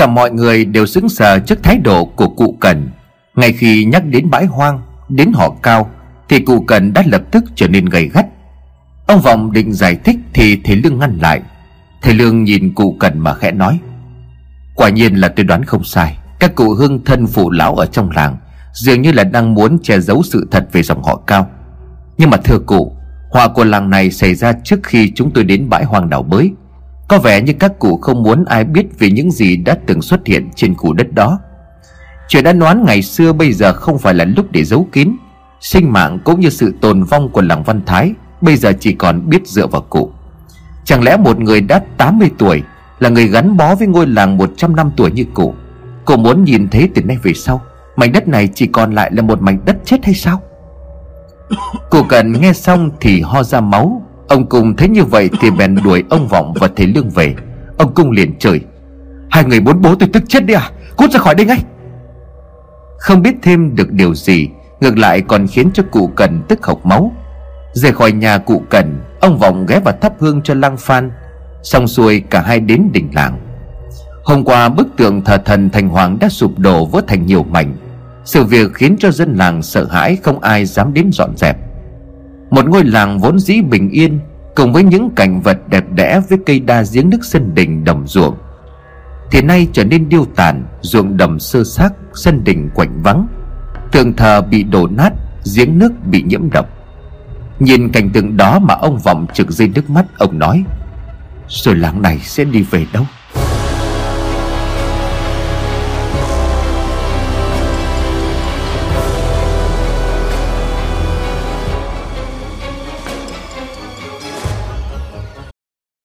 cả mọi người đều sững sờ trước thái độ của cụ Cần. Ngay khi nhắc đến bãi hoang, Đến họ cao, Thì cụ Cần đã lập tức trở nên gầy gắt. Ông Vọng định giải thích Thì thầy Lương ngăn lại. Thầy Lương nhìn cụ Cần mà khẽ nói, Quả nhiên là tôi đoán không sai. Các cụ hương thân phụ lão ở trong làng Dường như là đang muốn che giấu sự thật về dòng họ cao. Nhưng mà thưa cụ, Họa của làng này xảy ra trước khi chúng tôi đến bãi hoang đảo bới. Có vẻ như các cụ không muốn ai biết về những gì đã từng xuất hiện trên khu đất đó. Chuyện đã đoán ngày xưa bây giờ không phải là lúc để giấu kín. Sinh mạng cũng như sự tồn vong của làng Văn Thái Bây giờ chỉ còn biết dựa vào cụ. Chẳng lẽ một người đã 80 tuổi Là người gắn bó với ngôi làng 100 năm tuổi như cụ? Cụ muốn nhìn thấy từ nay về sau, Mảnh đất này chỉ còn lại là một mảnh đất chết hay sao? Cụ cần nghe xong thì ho ra máu Ông Cung thấy như vậy thì bèn đuổi ông Vọng và thầy Lương về. Ông Cung liền chửi, Hai người muốn bố tôi tức chết đi à? Cút ra khỏi đây ngay! Không biết thêm được điều gì, Ngược lại còn khiến cho cụ cần tức hộc máu. Rời khỏi nhà cụ cần, Ông Vọng ghé vào thắp hương cho Lăng Phan, Xong xuôi cả hai đến đỉnh làng. Hôm qua bức tượng thờ thần thành hoàng đã sụp đổ vỡ thành nhiều mảnh. Sự việc khiến cho dân làng sợ hãi, không ai dám đến dọn dẹp. Một ngôi làng vốn dĩ bình yên, Cùng với những cảnh vật đẹp đẽ với cây đa giếng nước sân đình đồng ruộng. Thì nay trở nên điêu tàn, Ruộng đầm sơ xác, Sân đình quạnh vắng. Tượng thờ bị đổ nát, Giếng nước bị nhiễm độc. Nhìn cảnh tượng đó mà ông Vọng trực dây nước mắt, Ông nói, Rồi làng này sẽ đi về đâu?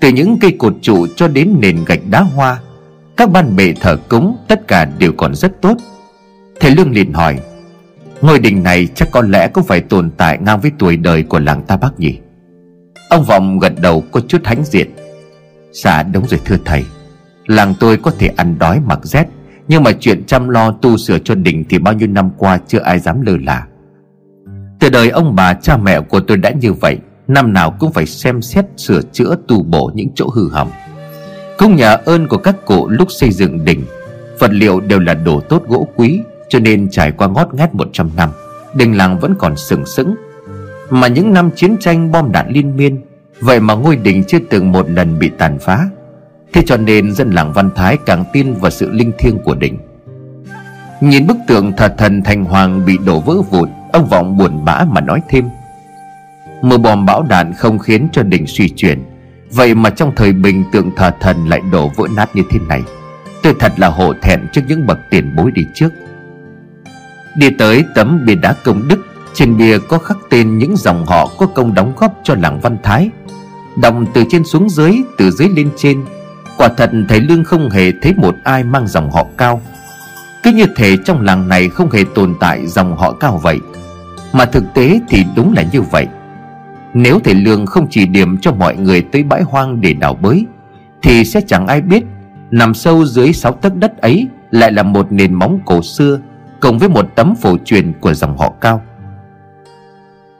Từ những cây cột trụ cho đến nền gạch đá hoa, Các ban bệ thờ cúng Tất cả đều còn rất tốt. Thầy Lương liền hỏi, Ngôi đình này chắc có lẽ cũng phải tồn tại ngang với tuổi đời của làng ta Bắc nhỉ? Ông Vọng gật đầu có chút hãnh diện Dạ đúng rồi thưa thầy. Làng tôi có thể ăn đói mặc rét, Nhưng mà chuyện chăm lo tu sửa cho đình Thì bao nhiêu năm qua chưa ai dám lơ là. Từ đời ông bà, cha mẹ của tôi đã như vậy Năm nào cũng phải xem xét sửa chữa tu bổ những chỗ hư hỏng. Cũng nhờ ơn của các cụ lúc xây dựng đình Vật liệu đều là đồ tốt gỗ quý, Cho nên trải qua ngót nghét 100 năm, Đình làng vẫn còn sừng sững. Mà những năm chiến tranh bom đạn liên miên, Vậy mà ngôi đình chưa từng một lần bị tàn phá. Thế cho nên dân làng Văn Thái càng tin vào sự linh thiêng của đình Nhìn bức tượng thờ thần thành hoàng bị đổ vỡ vụn, Ông Vọng buồn bã mà nói thêm. Mưa bom bão đạn không khiến cho đình suy chuyển. Vậy mà trong thời bình tượng thờ thần lại đổ vỡ nát như thế này. Tôi thật là hổ thẹn trước những bậc tiền bối đi trước. Đi tới tấm bia đá công đức Trên bia có khắc tên những dòng họ có công đóng góp cho làng Văn Thái. Đồng từ trên xuống dưới, từ dưới lên trên. Quả thật thầy Lương không hề thấy một ai mang dòng họ cao. Cứ như thể trong làng này không hề tồn tại dòng họ cao vậy. Mà thực tế thì đúng là như vậy. Nếu thầy Lương không chỉ điểm cho mọi người tới bãi hoang để đào bới, Thì sẽ chẳng ai biết Nằm sâu dưới sáu tấc đất ấy Lại là một nền móng cổ xưa Cùng với một tấm phổ truyền của dòng họ cao.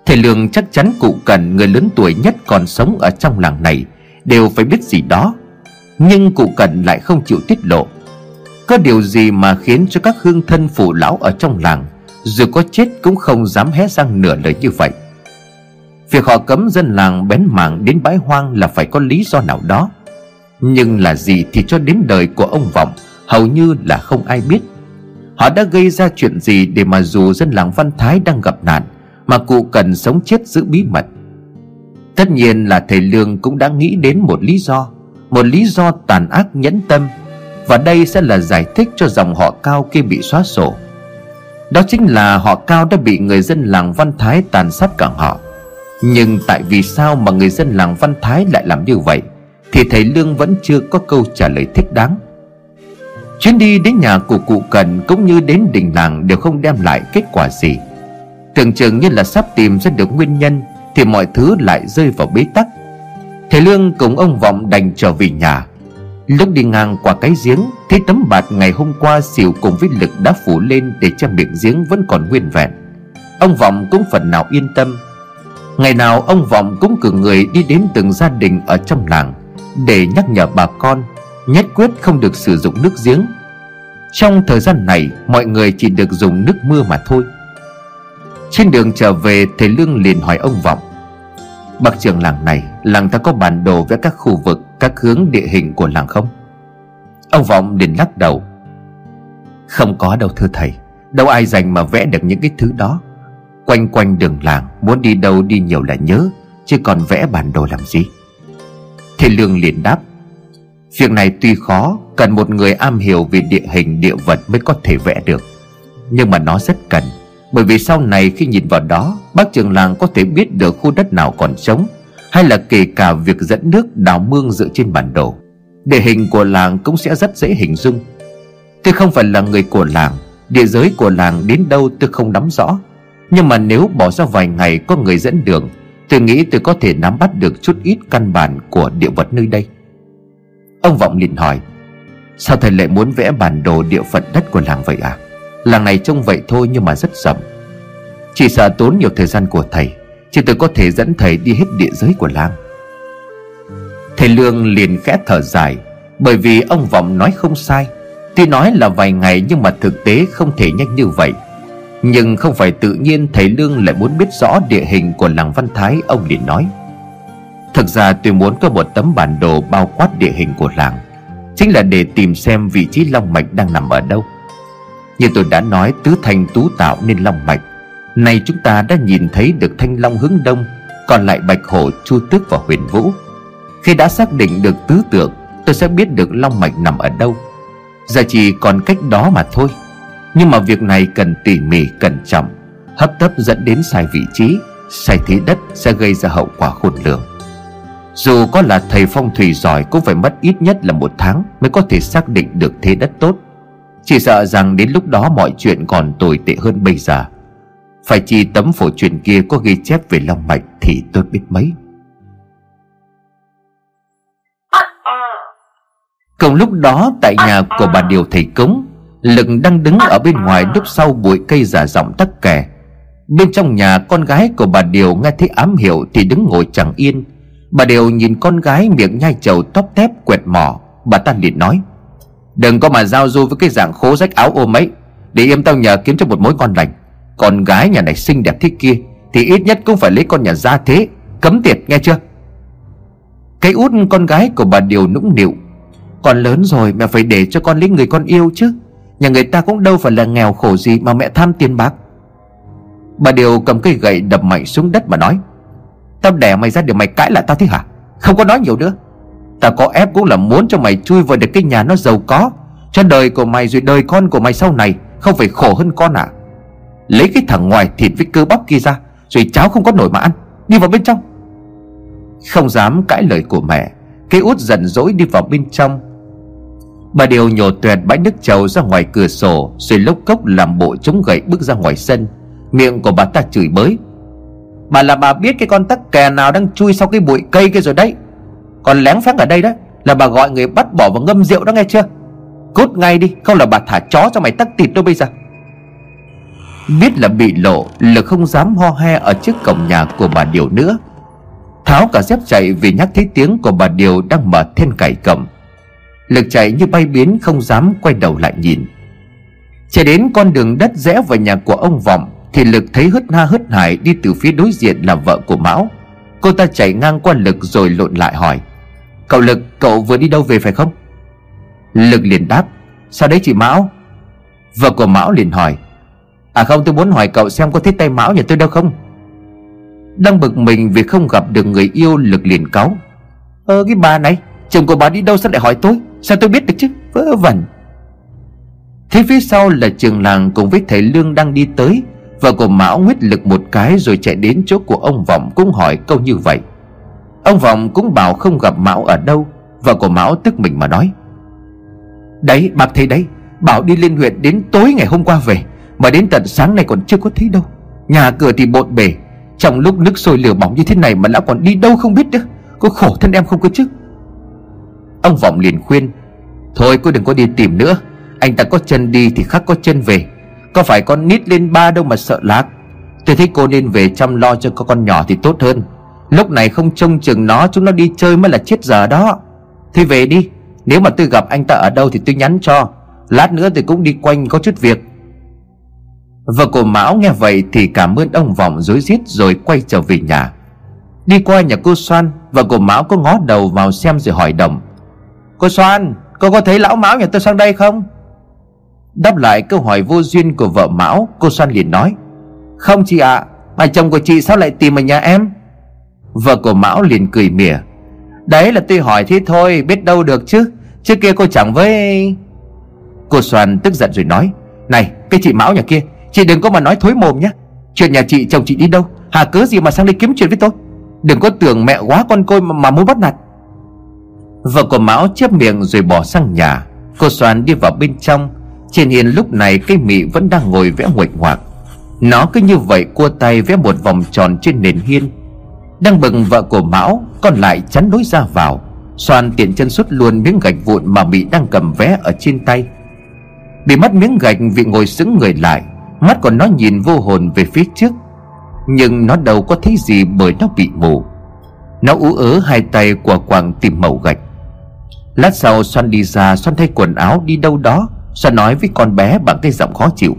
Thầy Lương chắc chắn cụ cần người lớn tuổi nhất còn sống ở trong làng này Đều phải biết gì đó, Nhưng cụ cần lại không chịu tiết lộ. Có điều gì mà khiến cho các hương thân phụ lão ở trong làng Dù có chết cũng không dám hé răng nửa lời như vậy? Việc họ cấm dân làng bén mảng đến bãi hoang là phải có lý do nào đó. Nhưng là gì thì cho đến đời của ông Vọng, Hầu như là không ai biết. Họ đã gây ra chuyện gì để mà dù dân làng Văn Thái đang gặp nạn, Mà cụ cần sống chết giữ bí mật? Tất nhiên là thầy Lương cũng đã nghĩ đến một lý do, Một lý do tàn ác nhẫn tâm, Và đây sẽ là giải thích cho dòng họ cao kia bị xóa sổ. Đó chính là họ cao đã bị người dân làng Văn Thái tàn sát cả họ. Nhưng tại vì sao mà người dân làng Văn Thái lại làm như vậy, Thì thầy Lương vẫn chưa có câu trả lời thích đáng. Chuyến đi đến nhà của cụ Cần cũng như đến đình làng đều không đem lại kết quả gì. Tưởng chừng như là sắp tìm ra được nguyên nhân, Thì mọi thứ lại rơi vào bế tắc. Thầy Lương cùng ông Vọng đành trở về nhà. Lúc đi ngang qua cái giếng, Thấy tấm bạt ngày hôm qua xỉu cùng với lực đã phủ lên Để cho miệng giếng vẫn còn nguyên vẹn. Ông Vọng cũng phần nào yên tâm. Ngày nào ông Vọng cũng cử người đi đến từng gia đình ở trong làng Để nhắc nhở bà con, Nhất quyết không được sử dụng nước giếng. Trong thời gian này, Mọi người chỉ được dùng nước mưa mà thôi. Trên đường trở về, Thầy Lương liền hỏi ông Vọng, Bác trưởng làng này, Làng ta có bản đồ vẽ các khu vực, Các hướng địa hình của làng không? Ông Vọng liền lắc đầu, Không có đâu thưa thầy, Đâu ai dành mà vẽ được những cái thứ đó. Quanh quanh đường làng, Muốn đi đâu đi nhiều là nhớ, Chứ còn vẽ bản đồ làm gì? Thầy Lương liền đáp, Việc này tuy khó, Cần một người am hiểu về địa hình, địa vật Mới có thể vẽ được. Nhưng mà nó rất cần, Bởi vì sau này khi nhìn vào đó, Bác trưởng làng có thể biết được khu đất nào còn trống Hay là kể cả việc dẫn nước đào mương dựa trên bản đồ. Địa hình của làng cũng sẽ rất dễ hình dung. Tôi không phải là người của làng, Địa giới của làng đến đâu tôi không nắm rõ. Nhưng mà nếu bỏ ra vài ngày có người dẫn đường, Tôi nghĩ tôi có thể nắm bắt được chút ít căn bản của địa vật nơi đây. Ông Vọng liền hỏi, Sao thầy lại muốn vẽ bản đồ địa phận đất của làng vậy à? Làng này trông vậy thôi nhưng mà rất rộng. Chỉ sợ tốn nhiều thời gian của thầy Chỉ tôi có thể dẫn thầy đi hết địa giới của làng. Thầy Lương liền khẽ thở dài, Bởi vì ông Vọng nói không sai. Tuy nói là vài ngày nhưng mà thực tế không thể nhanh như vậy. Nhưng không phải tự nhiên thầy Lương lại muốn biết rõ địa hình của làng Văn Thái Ông liền nói. Thực ra tôi muốn có một tấm bản đồ bao quát địa hình của làng Chính là để tìm xem vị trí Long Mạch đang nằm ở đâu. Như tôi đã nói tứ thành tú tạo nên Long Mạch. Này chúng ta đã nhìn thấy được Thanh Long hướng đông Còn lại Bạch Hổ, Chu Tước và Huyền Vũ. Khi đã xác định được tứ tượng Tôi sẽ biết được Long Mạch nằm ở đâu. Giờ chỉ còn cách đó mà thôi. Nhưng mà việc này cần tỉ mỉ, cẩn trọng. Hấp tấp dẫn đến sai vị trí, Sai thế đất sẽ gây ra hậu quả khôn lường. Dù có là thầy phong thủy giỏi Cũng phải mất ít nhất là một tháng Mới có thể xác định được thế đất tốt. Chỉ sợ rằng đến lúc đó mọi chuyện còn tồi tệ hơn bây giờ. Phải chi tấm phổ truyền kia có ghi chép về Long Mạch Thì tôi biết mấy. Cùng lúc đó, tại nhà của bà Điều thầy cúng. Lực đang đứng ở bên ngoài núp sau bụi cây giả giọng tắc kè. Bên trong nhà con gái của bà Điều nghe thấy ám hiệu Thì đứng ngồi chẳng yên. Bà đều nhìn con gái miệng nhai trầu tóc tép quẹt mỏ. Bà ta liền nói Đừng có mà giao du với cái dạng khố rách áo ôm ấy. Để em tao nhờ kiếm cho một mối con lành. Con gái nhà này xinh đẹp thế kia Thì ít nhất cũng phải lấy con nhà gia thế Cấm tiệt nghe chưa? Cái út con gái của bà Điều nũng nịu Con lớn rồi mẹ phải để cho con lấy người con yêu chứ Nhà người ta cũng đâu phải là nghèo khổ gì Mà mẹ tham tiền bạc. Bà Điều cầm cây gậy đập mạnh xuống đất mà nói, Tao đẻ mày ra để mày cãi lại tao thế hả? Không có nói nhiều nữa. Tao có ép cũng là muốn cho mày chui vào được cái nhà nó giàu có, Cho đời của mày rồi đời con của mày sau này Không phải khổ hơn con à Lấy cái thằng ngoài thịt với cơ bắp kia ra, Rồi cháu không có nổi mà ăn, Đi vào bên trong. Không dám cãi lời của mẹ, Cái út giận dỗi đi vào bên trong Bà Điều nhổ tuyệt bãi nước trầu ra ngoài cửa sổ, Rồi lốc cốc làm bộ chống gậy bước ra ngoài sân. Miệng của bà ta chửi bới. Bà là bà biết cái con tắc kè nào đang chui sau cái bụi cây kia rồi đấy. Còn lén pháng ở đây đó, Là bà gọi người bắt bỏ và ngâm rượu đó nghe chưa? Cút ngay đi, Không là bà thả chó cho mày tắc tịt đâu bây giờ. Biết là bị lộ Lực không dám ho he ở trước cổng nhà của bà Điều nữa. Tháo cả dép chạy vì nhắc thấy tiếng của bà Điều đang mở then cải cổng Lực chạy như bay biến không dám quay đầu lại nhìn. Chạy đến con đường đất rẽ vào nhà của ông Vọng thì Lực thấy hớt ha hớt hải đi từ phía đối diện là vợ của Mão. Cô ta chạy ngang qua Lực rồi lộn lại hỏi, Cậu Lực, cậu vừa đi đâu về phải không? Lực liền đáp, Sao đấy chị Mão? Vợ của Mão liền hỏi À không, tôi muốn hỏi cậu xem có thấy tay Mão nhà tôi đâu không? Đang bực mình vì không gặp được người yêu, Lực liền cáu, Ơ, cái bà này, Chồng của bà đi đâu sao lại hỏi tôi? Sao tôi biết được chứ? Vớ vẩn. Thế phía sau là trường làng cùng với thầy Lương đang đi tới, Vợ của Mão nguyết lực một cái rồi chạy đến chỗ của ông Vọng cũng hỏi câu như vậy. Ông Vọng cũng bảo không gặp Mão ở đâu, Vợ của Mão tức mình mà nói. Đấy, bác thấy đấy, Bảo đi lên huyện đến tối ngày hôm qua về, Mà đến tận sáng nay còn chưa có thấy đâu. Nhà cửa thì bộn bề, Trong lúc nước sôi lửa bỏng như thế này Mà lão còn đi đâu không biết nữa. Có khổ thân em không có chứ? Ông Vọng liền khuyên, Thôi cô đừng có đi tìm nữa, Anh ta có chân đi thì khắc có chân về. Có phải con nít lên ba đâu mà sợ lạc? Tôi thấy cô nên về chăm lo cho con nhỏ thì tốt hơn. Lúc này không trông chừng nó, Chúng nó đi chơi mới là chết giờ đó. Thì về đi, Nếu mà tôi gặp anh ta ở đâu thì tôi nhắn cho, Lát nữa tôi cũng đi quanh có chút việc. Vợ của Mão nghe vậy Thì cảm ơn ông Vọng dối rít Rồi quay trở về nhà. Đi qua nhà cô Soan, Vợ của Mão có ngó đầu vào xem rồi hỏi đồng Cô Soan Cô có thấy lão Mão nhà tôi sang đây không? Đáp lại câu hỏi vô duyên của vợ Mão Cô Soan liền nói Không chị ạ à, Mà chồng của chị sao lại tìm ở nhà em? Vợ của Mão liền cười mỉa Đấy là tôi hỏi thế thôi Biết đâu được chứ Trước kia cô chẳng với Cô Soan tức giận rồi nói Này cái chị Mão nhà kia Chị đừng có mà nói thối mồm nhé Chuyện nhà chị chồng chị đi đâu? Hà cớ gì mà sang đây kiếm chuyện với tôi? Đừng có tưởng mẹ quá con côi mà, mà muốn bắt nạt. Vợ của Mão chép miệng rồi bỏ sang nhà. Cô Soan đi vào bên trong. Trên hiên lúc này cây mị vẫn đang ngồi vẽ nguệch ngoạc. Nó cứ như vậy cua tay vẽ một vòng tròn trên nền hiên. Đang bừng vợ của Mão Còn lại chắn lối ra vào. Soan tiện chân xuất luôn miếng gạch vụn mà Mị đang cầm vẽ ở trên tay. Bị mất miếng gạch, vị ngồi sững người lại. Mắt của nó nhìn vô hồn về phía trước. Nhưng nó đâu có thấy gì bởi nó bị mù. Nó ú ớ hai tay của quàng tìm mẩu gạch. Lát sau Xoan đi ra Xoan thay quần áo đi đâu đó Xoan nói với con bé bằng cái giọng khó chịu.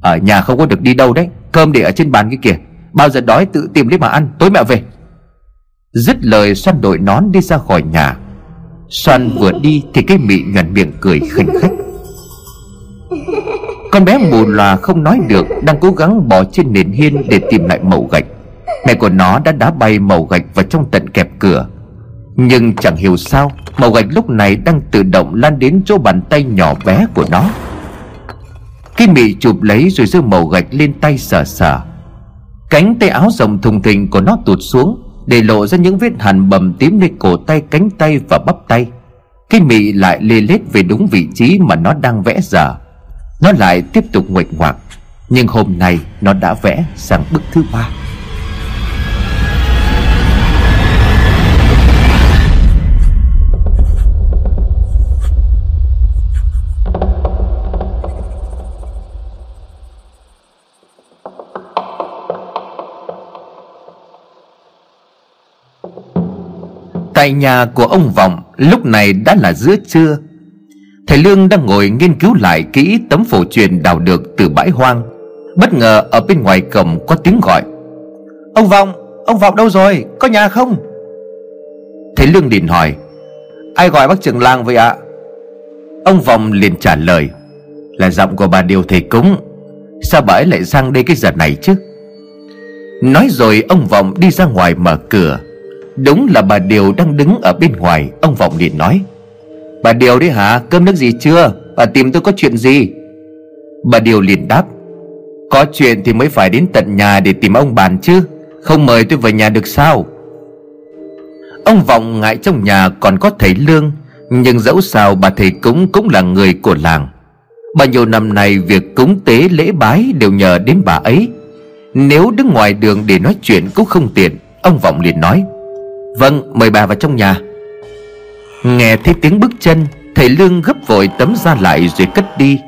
Ở nhà không có được đi đâu đấy, Cơm để ở trên bàn kia kìa, Bao giờ đói tự tìm lấy mà ăn, Tối mẹ về. Dứt lời Xoan đội nón đi ra khỏi nhà. Xoan vừa đi thì cái mị nhuận miệng cười khinh khách. Con bé mù lòa không nói được, Đang cố gắng bỏ trên nền hiên để tìm lại mẩu gạch. Mẹ của nó đã đá bay mẩu gạch vào trong tận kẹp cửa. Nhưng chẳng hiểu sao, màu gạch lúc này đang tự động lan đến chỗ bàn tay nhỏ bé của nó. Khi mị chụp lấy rồi giơ màu gạch lên tay sờ sờ, Cánh tay áo rộng thùng thình của nó tụt xuống, Để lộ ra những vết hằn bầm tím lên cổ tay, cánh tay và bắp tay. Khi mị lại lê lết về đúng vị trí mà nó đang vẽ giờ, Nó lại tiếp tục nguệch ngoạc. Nhưng hôm nay nó đã vẽ sang bức thứ ba. Tại nhà của ông Vọng lúc này đã là giữa trưa. Thầy Lương đang ngồi nghiên cứu lại kỹ tấm phổ truyền đào được từ bãi hoang. Bất ngờ ở bên ngoài cổng có tiếng gọi. Ông Vọng, ông Vọng đâu rồi, có nhà không? Thầy Lương liền hỏi. Ai gọi bác trưởng làng vậy ạ? Ông Vọng liền trả lời. Là giọng của bà Điều thầy cúng. Sao bà ấy lại sang đây cái giờ này chứ? Nói rồi ông Vọng đi ra ngoài mở cửa. Đúng là bà Điều đang đứng ở bên ngoài, Ông Vọng liền nói. Bà Điều đấy hả? Cơm nước gì chưa? Bà tìm tôi có chuyện gì? Bà Điều liền đáp. Có chuyện thì mới phải đến tận nhà để tìm ông bàn chứ. Không mời tôi về nhà được sao? Ông Vọng ngại trong nhà còn có thầy Lương, Nhưng dẫu sao bà thầy cúng cũng là người của làng. Bao nhiêu năm nay việc cúng tế lễ bái đều nhờ đến bà ấy. Nếu đứng ngoài đường để nói chuyện cũng không tiện, Ông Vọng liền nói. Vâng mời bà vào trong nhà. Nghe thấy tiếng bước chân, Thầy Lương gấp vội tấm ra lại rồi cất đi.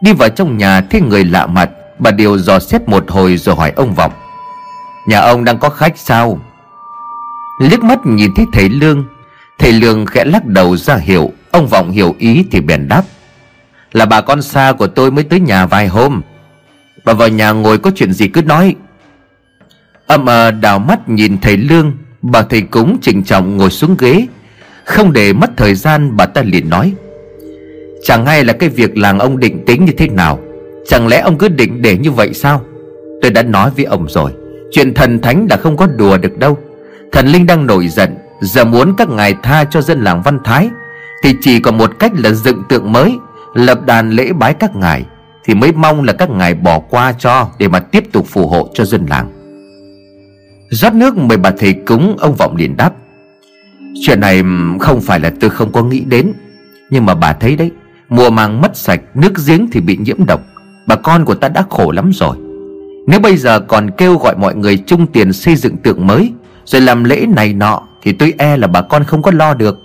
Đi vào trong nhà, thấy người lạ mặt, Bà Điều dò xét một hồi rồi hỏi ông Vọng. Nhà ông đang có khách sao? Liếc mắt nhìn thấy thầy Lương Thầy Lương khẽ lắc đầu ra hiệu. Ông Vọng hiểu ý thì bèn đáp. Là bà con xa của tôi mới tới nhà vài hôm. Bà vào nhà ngồi có chuyện gì cứ nói. Âm ờ đào mắt nhìn thầy Lương Bà thầy cúng trịnh trọng ngồi xuống ghế. Không để mất thời gian, bà ta liền nói. Chẳng hay là cái việc làng ông định tính như thế nào? Chẳng lẽ ông cứ định để như vậy sao? Tôi đã nói với ông rồi. Chuyện thần thánh đã không có đùa được đâu. Thần linh đang nổi giận, Giờ muốn các ngài tha cho dân làng Văn Thái, Thì chỉ có một cách là dựng tượng mới, Lập đàn lễ bái các ngài, Thì mới mong là các ngài bỏ qua cho Để mà tiếp tục phù hộ cho dân làng rót nước mời bà thầy cúng, ông vọng liền đáp. Chuyện này không phải là tôi không có nghĩ đến, nhưng mà bà thấy đấy, Mùa màng mất sạch, Nước giếng thì bị nhiễm độc. Bà con của ta đã khổ lắm rồi. Nếu bây giờ còn kêu gọi mọi người chung tiền xây dựng tượng mới, Rồi làm lễ này nọ, Thì tôi e là bà con không có lo được.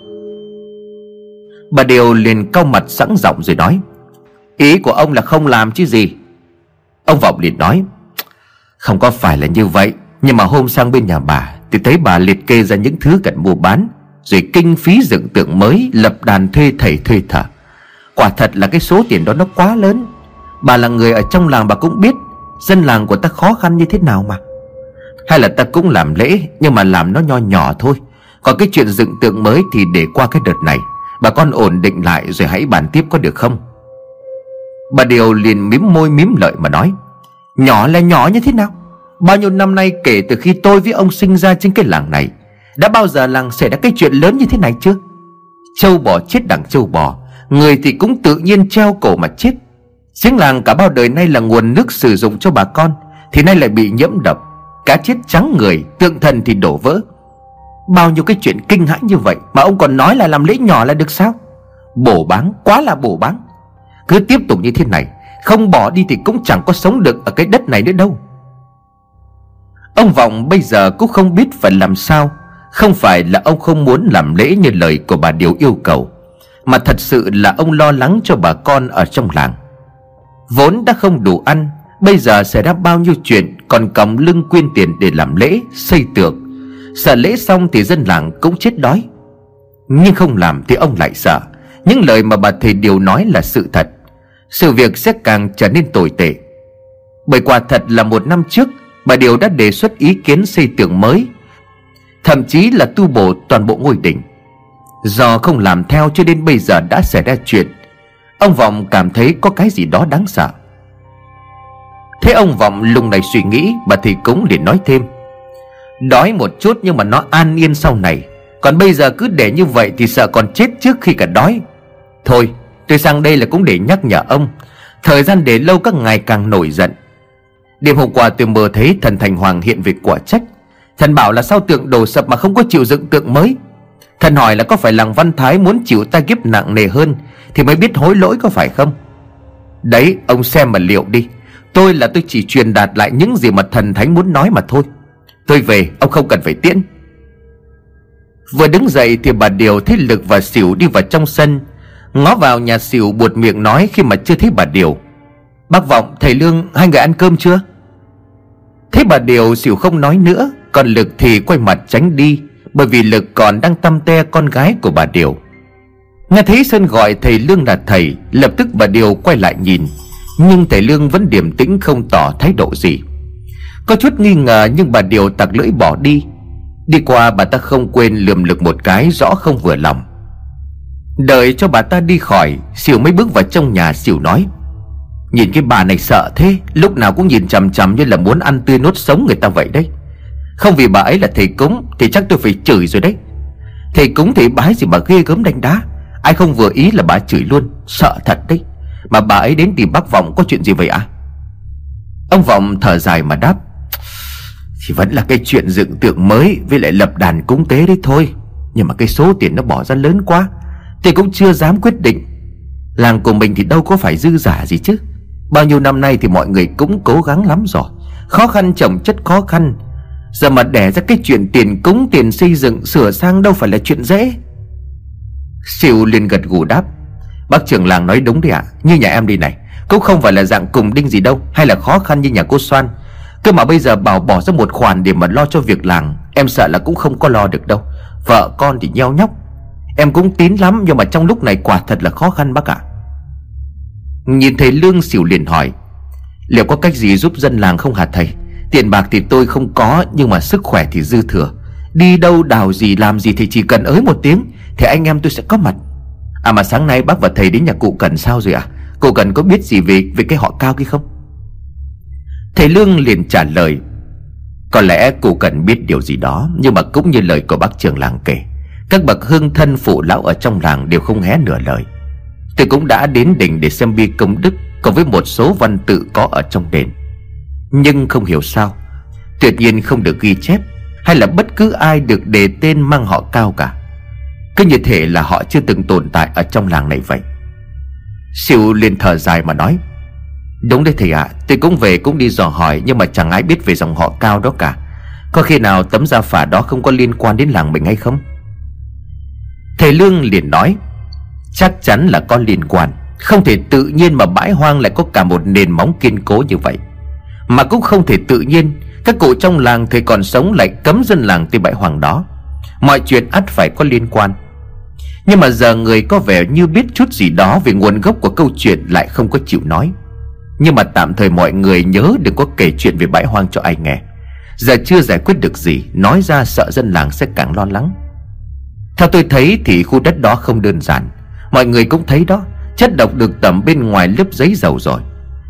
Bà Điều liền cau mặt sẵn giọng rồi nói, Ý của ông là không làm chứ gì? Ông Vọng liền nói, Không có phải là như vậy. Nhưng mà hôm sang bên nhà bà Thì thấy bà liệt kê ra những thứ cần mua bán, Rồi kinh phí dựng tượng mới, Lập đàn thuê thầy thuê thợ. Quả thật là cái số tiền đó nó quá lớn. Bà là người ở trong làng bà cũng biết Dân làng của ta khó khăn như thế nào mà. Hay là ta cũng làm lễ, Nhưng mà làm nó nho nhỏ thôi. Còn cái chuyện dựng tượng mới thì để qua cái đợt này, Bà con ổn định lại rồi hãy bàn tiếp có được không? Bà Điều liền mím môi mím lợi mà nói, Nhỏ là nhỏ như thế nào? Bao nhiêu năm nay kể từ khi tôi với ông sinh ra trên cái làng này, Đã bao giờ làng xảy ra cái chuyện lớn như thế này chưa? Châu bò chết đằng châu bò, Người thì cũng tự nhiên treo cổ mà chết. Giếng làng cả bao đời nay là nguồn nước sử dụng cho bà con, Thì nay lại bị nhiễm độc. Cá chết trắng người, Tượng thần thì đổ vỡ. Bao nhiêu cái chuyện kinh hãi như vậy Mà ông còn nói là làm lễ nhỏ là được sao? Bổ báng quá là bổ báng Cứ tiếp tục như thế này, Không bỏ đi thì cũng chẳng có sống được Ở cái đất này nữa đâu. Ông Vọng bây giờ cũng không biết phải làm sao. Không phải là ông không muốn làm lễ như lời của bà Điều yêu cầu, Mà thật sự là ông lo lắng cho bà con ở trong làng. Vốn đã không đủ ăn, Bây giờ sẽ ra bao nhiêu chuyện Còn còng lưng quyên tiền để làm lễ, Xây tượng Sợ lễ xong thì dân làng cũng chết đói. Nhưng không làm thì ông lại sợ. Những lời mà bà thầy Điều nói là sự thật. Sự việc sẽ càng trở nên tồi tệ. Bởi quả thật là một năm trước Bà Điều đã đề xuất ý kiến xây tượng mới, Thậm chí là tu bổ toàn bộ ngôi đỉnh Do không làm theo cho đến bây giờ đã xảy ra chuyện, Ông Vọng cảm thấy có cái gì đó đáng sợ. Thế ông Vọng lùng này suy nghĩ, Bà thì cũng liền nói thêm. Đói một chút nhưng mà nó an yên sau này, Còn bây giờ cứ để như vậy Thì sợ còn chết trước khi cả đói. Thôi, tôi sang đây là cũng để nhắc nhở ông, Thời gian để lâu các ngày càng nổi giận. Đêm hôm qua tôi mơ thấy thần Thành Hoàng hiện về quả trách. Thần bảo là sao tượng đổ sập mà không có chịu dựng tượng mới? Thần hỏi là có phải làng Văn Thái muốn chịu tai kiếp nặng nề hơn Thì mới biết hối lỗi có phải không? Đấy, ông xem mà liệu đi. Tôi là tôi chỉ truyền đạt lại những gì mà thần thánh muốn nói mà thôi. Tôi về, ông không cần phải tiễn. Vừa đứng dậy thì bà Điều thấy Lực và Xỉu đi vào trong sân. Ngó vào nhà Xỉu buột miệng nói khi mà chưa thấy bà Điều. Bác Vọng, thầy Lương, hai người ăn cơm chưa? Thế bà Điều Xỉu không nói nữa, Còn Lực thì quay mặt tránh đi, Bởi vì Lực còn đang tâm te con gái của bà Điều. Nghe thấy Sơn gọi thầy Lương là thầy, Lập tức bà Điều quay lại nhìn, Nhưng thầy Lương vẫn điềm tĩnh không tỏ thái độ gì. Có chút nghi ngờ nhưng bà Điều tặc lưỡi bỏ đi. Đi qua bà ta không quên lườm lực một cái rõ không vừa lòng. Đợi cho bà ta đi khỏi, Xỉu mới bước vào trong nhà Xỉu nói Nhìn cái bà này sợ thế, Lúc nào cũng nhìn chằm chằm như là muốn ăn tươi nốt sống người ta vậy đấy. Không vì bà ấy là thầy cúng Thì chắc tôi phải chửi rồi đấy. Thầy cúng thì bái gì mà ghê gớm đánh đá. Ai không vừa ý là bà chửi luôn, Sợ thật đấy. Mà bà ấy đến tìm bác Vọng có chuyện gì vậy à Ông Vọng thở dài mà đáp, thì vẫn là cái chuyện dựng tượng mới Với lại lập đàn cúng tế đấy thôi. Nhưng mà cái số tiền nó bỏ ra lớn quá, Thì cũng chưa dám quyết định. Làng của mình thì đâu có phải dư giả gì chứ. Bao nhiêu năm nay thì mọi người cũng cố gắng lắm rồi. Khó khăn chồng chất khó khăn. Giờ mà đẻ ra cái chuyện tiền cúng, tiền xây dựng, Sửa sang đâu phải là chuyện dễ. Siêu liền gật gù đáp. Bác trưởng làng nói đúng đấy ạ. Như nhà em đi này, Cũng không phải là dạng cùng đinh gì đâu, Hay là khó khăn như nhà cô Soan. Cơ mà bây giờ bảo bỏ ra một khoản để mà lo cho việc làng, Em sợ là cũng không có lo được đâu. Vợ con thì nheo nhóc. Em cũng tín lắm, nhưng mà trong lúc này quả thật là khó khăn bác ạ. Nhìn thấy Lương xỉu liền hỏi, Liệu có cách gì giúp dân làng không hả thầy? Tiền bạc thì tôi không có, Nhưng mà sức khỏe thì dư thừa. Đi đâu đào gì làm gì thì chỉ cần ới một tiếng, Thì anh em tôi sẽ có mặt. À mà sáng nay bác và thầy đến nhà cụ Cần sao rồi à Cụ Cần có biết gì về về cái họ cao kia không? Thầy Lương liền trả lời, Có lẽ cụ cần biết điều gì đó, Nhưng mà cũng như lời của bác trưởng làng kể, Các bậc hương thân phụ lão ở trong làng Đều không hé nửa lời. Tôi cũng đã đến đỉnh để xem bia công đức Cùng với một số văn tự có ở trong đền. Nhưng không hiểu sao Tuyệt nhiên không được ghi chép Hay là bất cứ ai được đề tên mang họ cao cả. Cứ như thể là họ chưa từng tồn tại ở trong làng này vậy. Siêu liền thở dài mà nói Đúng đấy thầy ạ à, Tôi cũng về cũng đi dò hỏi Nhưng mà chẳng ai biết về dòng họ cao đó cả. Có khi nào tấm gia phả đó không có liên quan đến làng mình hay không? Thầy Lương liền nói Chắc chắn là có liên quan. Không thể tự nhiên mà bãi hoang lại có cả một nền móng kiên cố như vậy. Mà cũng không thể tự nhiên, Các cụ trong làng thời còn sống lại cấm dân làng tới bãi hoang đó. Mọi chuyện ắt phải có liên quan. Nhưng mà giờ người có vẻ như biết chút gì đó Về nguồn gốc của câu chuyện lại không có chịu nói. Nhưng mà tạm thời mọi người nhớ đừng có kể chuyện về bãi hoang cho ai nghe. Giờ chưa giải quyết được gì, Nói ra sợ dân làng sẽ càng lo lắng. Theo tôi thấy thì khu đất đó không đơn giản. Mọi người cũng thấy đó, Chất độc được tẩm bên ngoài lớp giấy dầu rồi.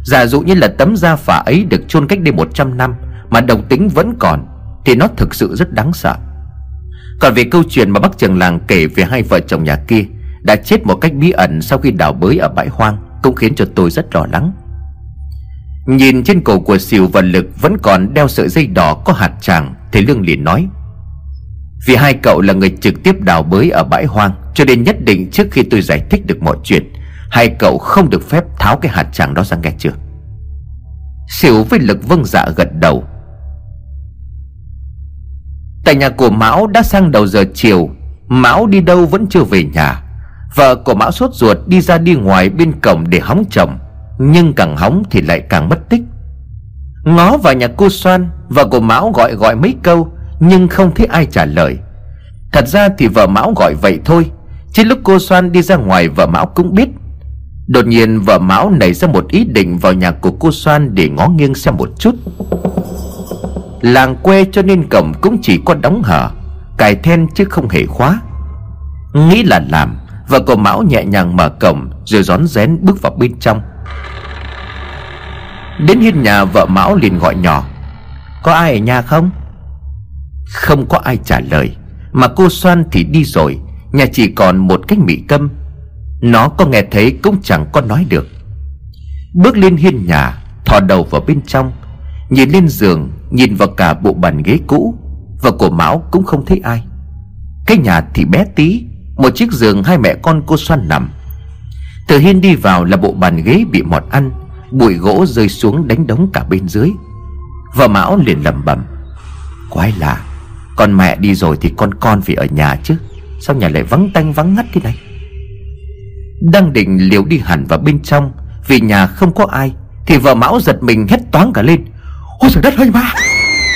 Giả dụ như là tấm da phả ấy được chôn cách đây 100 năm Mà độc tính vẫn còn, Thì nó thực sự rất đáng sợ. Còn về câu chuyện mà bác trường làng kể về hai vợ chồng nhà kia Đã chết một cách bí ẩn sau khi đào bới ở bãi hoang Cũng khiến cho tôi rất lo lắng. Nhìn trên cổ của xỉu và Lực vẫn còn đeo sợi dây đỏ có hạt tràng, Thì Lương liền nói, Vì hai cậu là người trực tiếp đào bới ở bãi hoang cho nên nhất định trước khi tôi giải thích được mọi chuyện, Hai cậu không được phép tháo cái hạt tràng đó ra nghe chưa? Xỉu với Lực vâng dạ gật đầu. Tại nhà của Mão đã sang đầu giờ chiều, Mão đi đâu vẫn chưa về nhà. Vợ của Mão sốt ruột đi ra đi ngoài bên cổng để hóng chồng, Nhưng càng hóng thì lại càng mất tích. Ngó vào nhà cô Soan, Vợ của Mão gọi gọi mấy câu, Nhưng không thấy ai trả lời. Thật ra thì vợ Mão gọi vậy thôi trên lúc cô Soan đi ra ngoài, vợ Mão cũng biết. Đột nhiên, vợ Mão nảy ra một ý định vào nhà của cô Soan để ngó nghiêng xem một chút. Làng quê cho nên cổng cũng chỉ có đóng hở, Cài then chứ không hề khóa. Nghĩ là làm, Vợ của Mão nhẹ nhàng mở cổng Rồi rón rén bước vào bên trong. Đến hiên nhà, vợ Mão liền gọi nhỏ, Có ai ở nhà không? Không có ai trả lời, Mà cô Soan thì đi rồi. Nhà chỉ còn một cách mị câm Nó có nghe thấy cũng chẳng có nói được. Bước lên hiên nhà, Thò đầu vào bên trong, Nhìn lên giường, Nhìn vào cả bộ bàn ghế cũ, Và cổ Mão cũng không thấy ai. Cái nhà thì bé tí, Một chiếc giường hai mẹ con cô xoan nằm. Từ hiên đi vào là bộ bàn ghế bị mọt ăn, Bụi gỗ rơi xuống đánh đống cả bên dưới. Vợ Mão liền lẩm bẩm, Quái lạ, Con mẹ đi rồi thì con con phải ở nhà chứ. Sao nhà lại vắng tanh vắng ngắt thế này? Đang định liều đi hẳn vào bên trong Vì nhà không có ai Thì vợ Mão giật mình hét toáng cả lên. Ôi trời đất ơi ma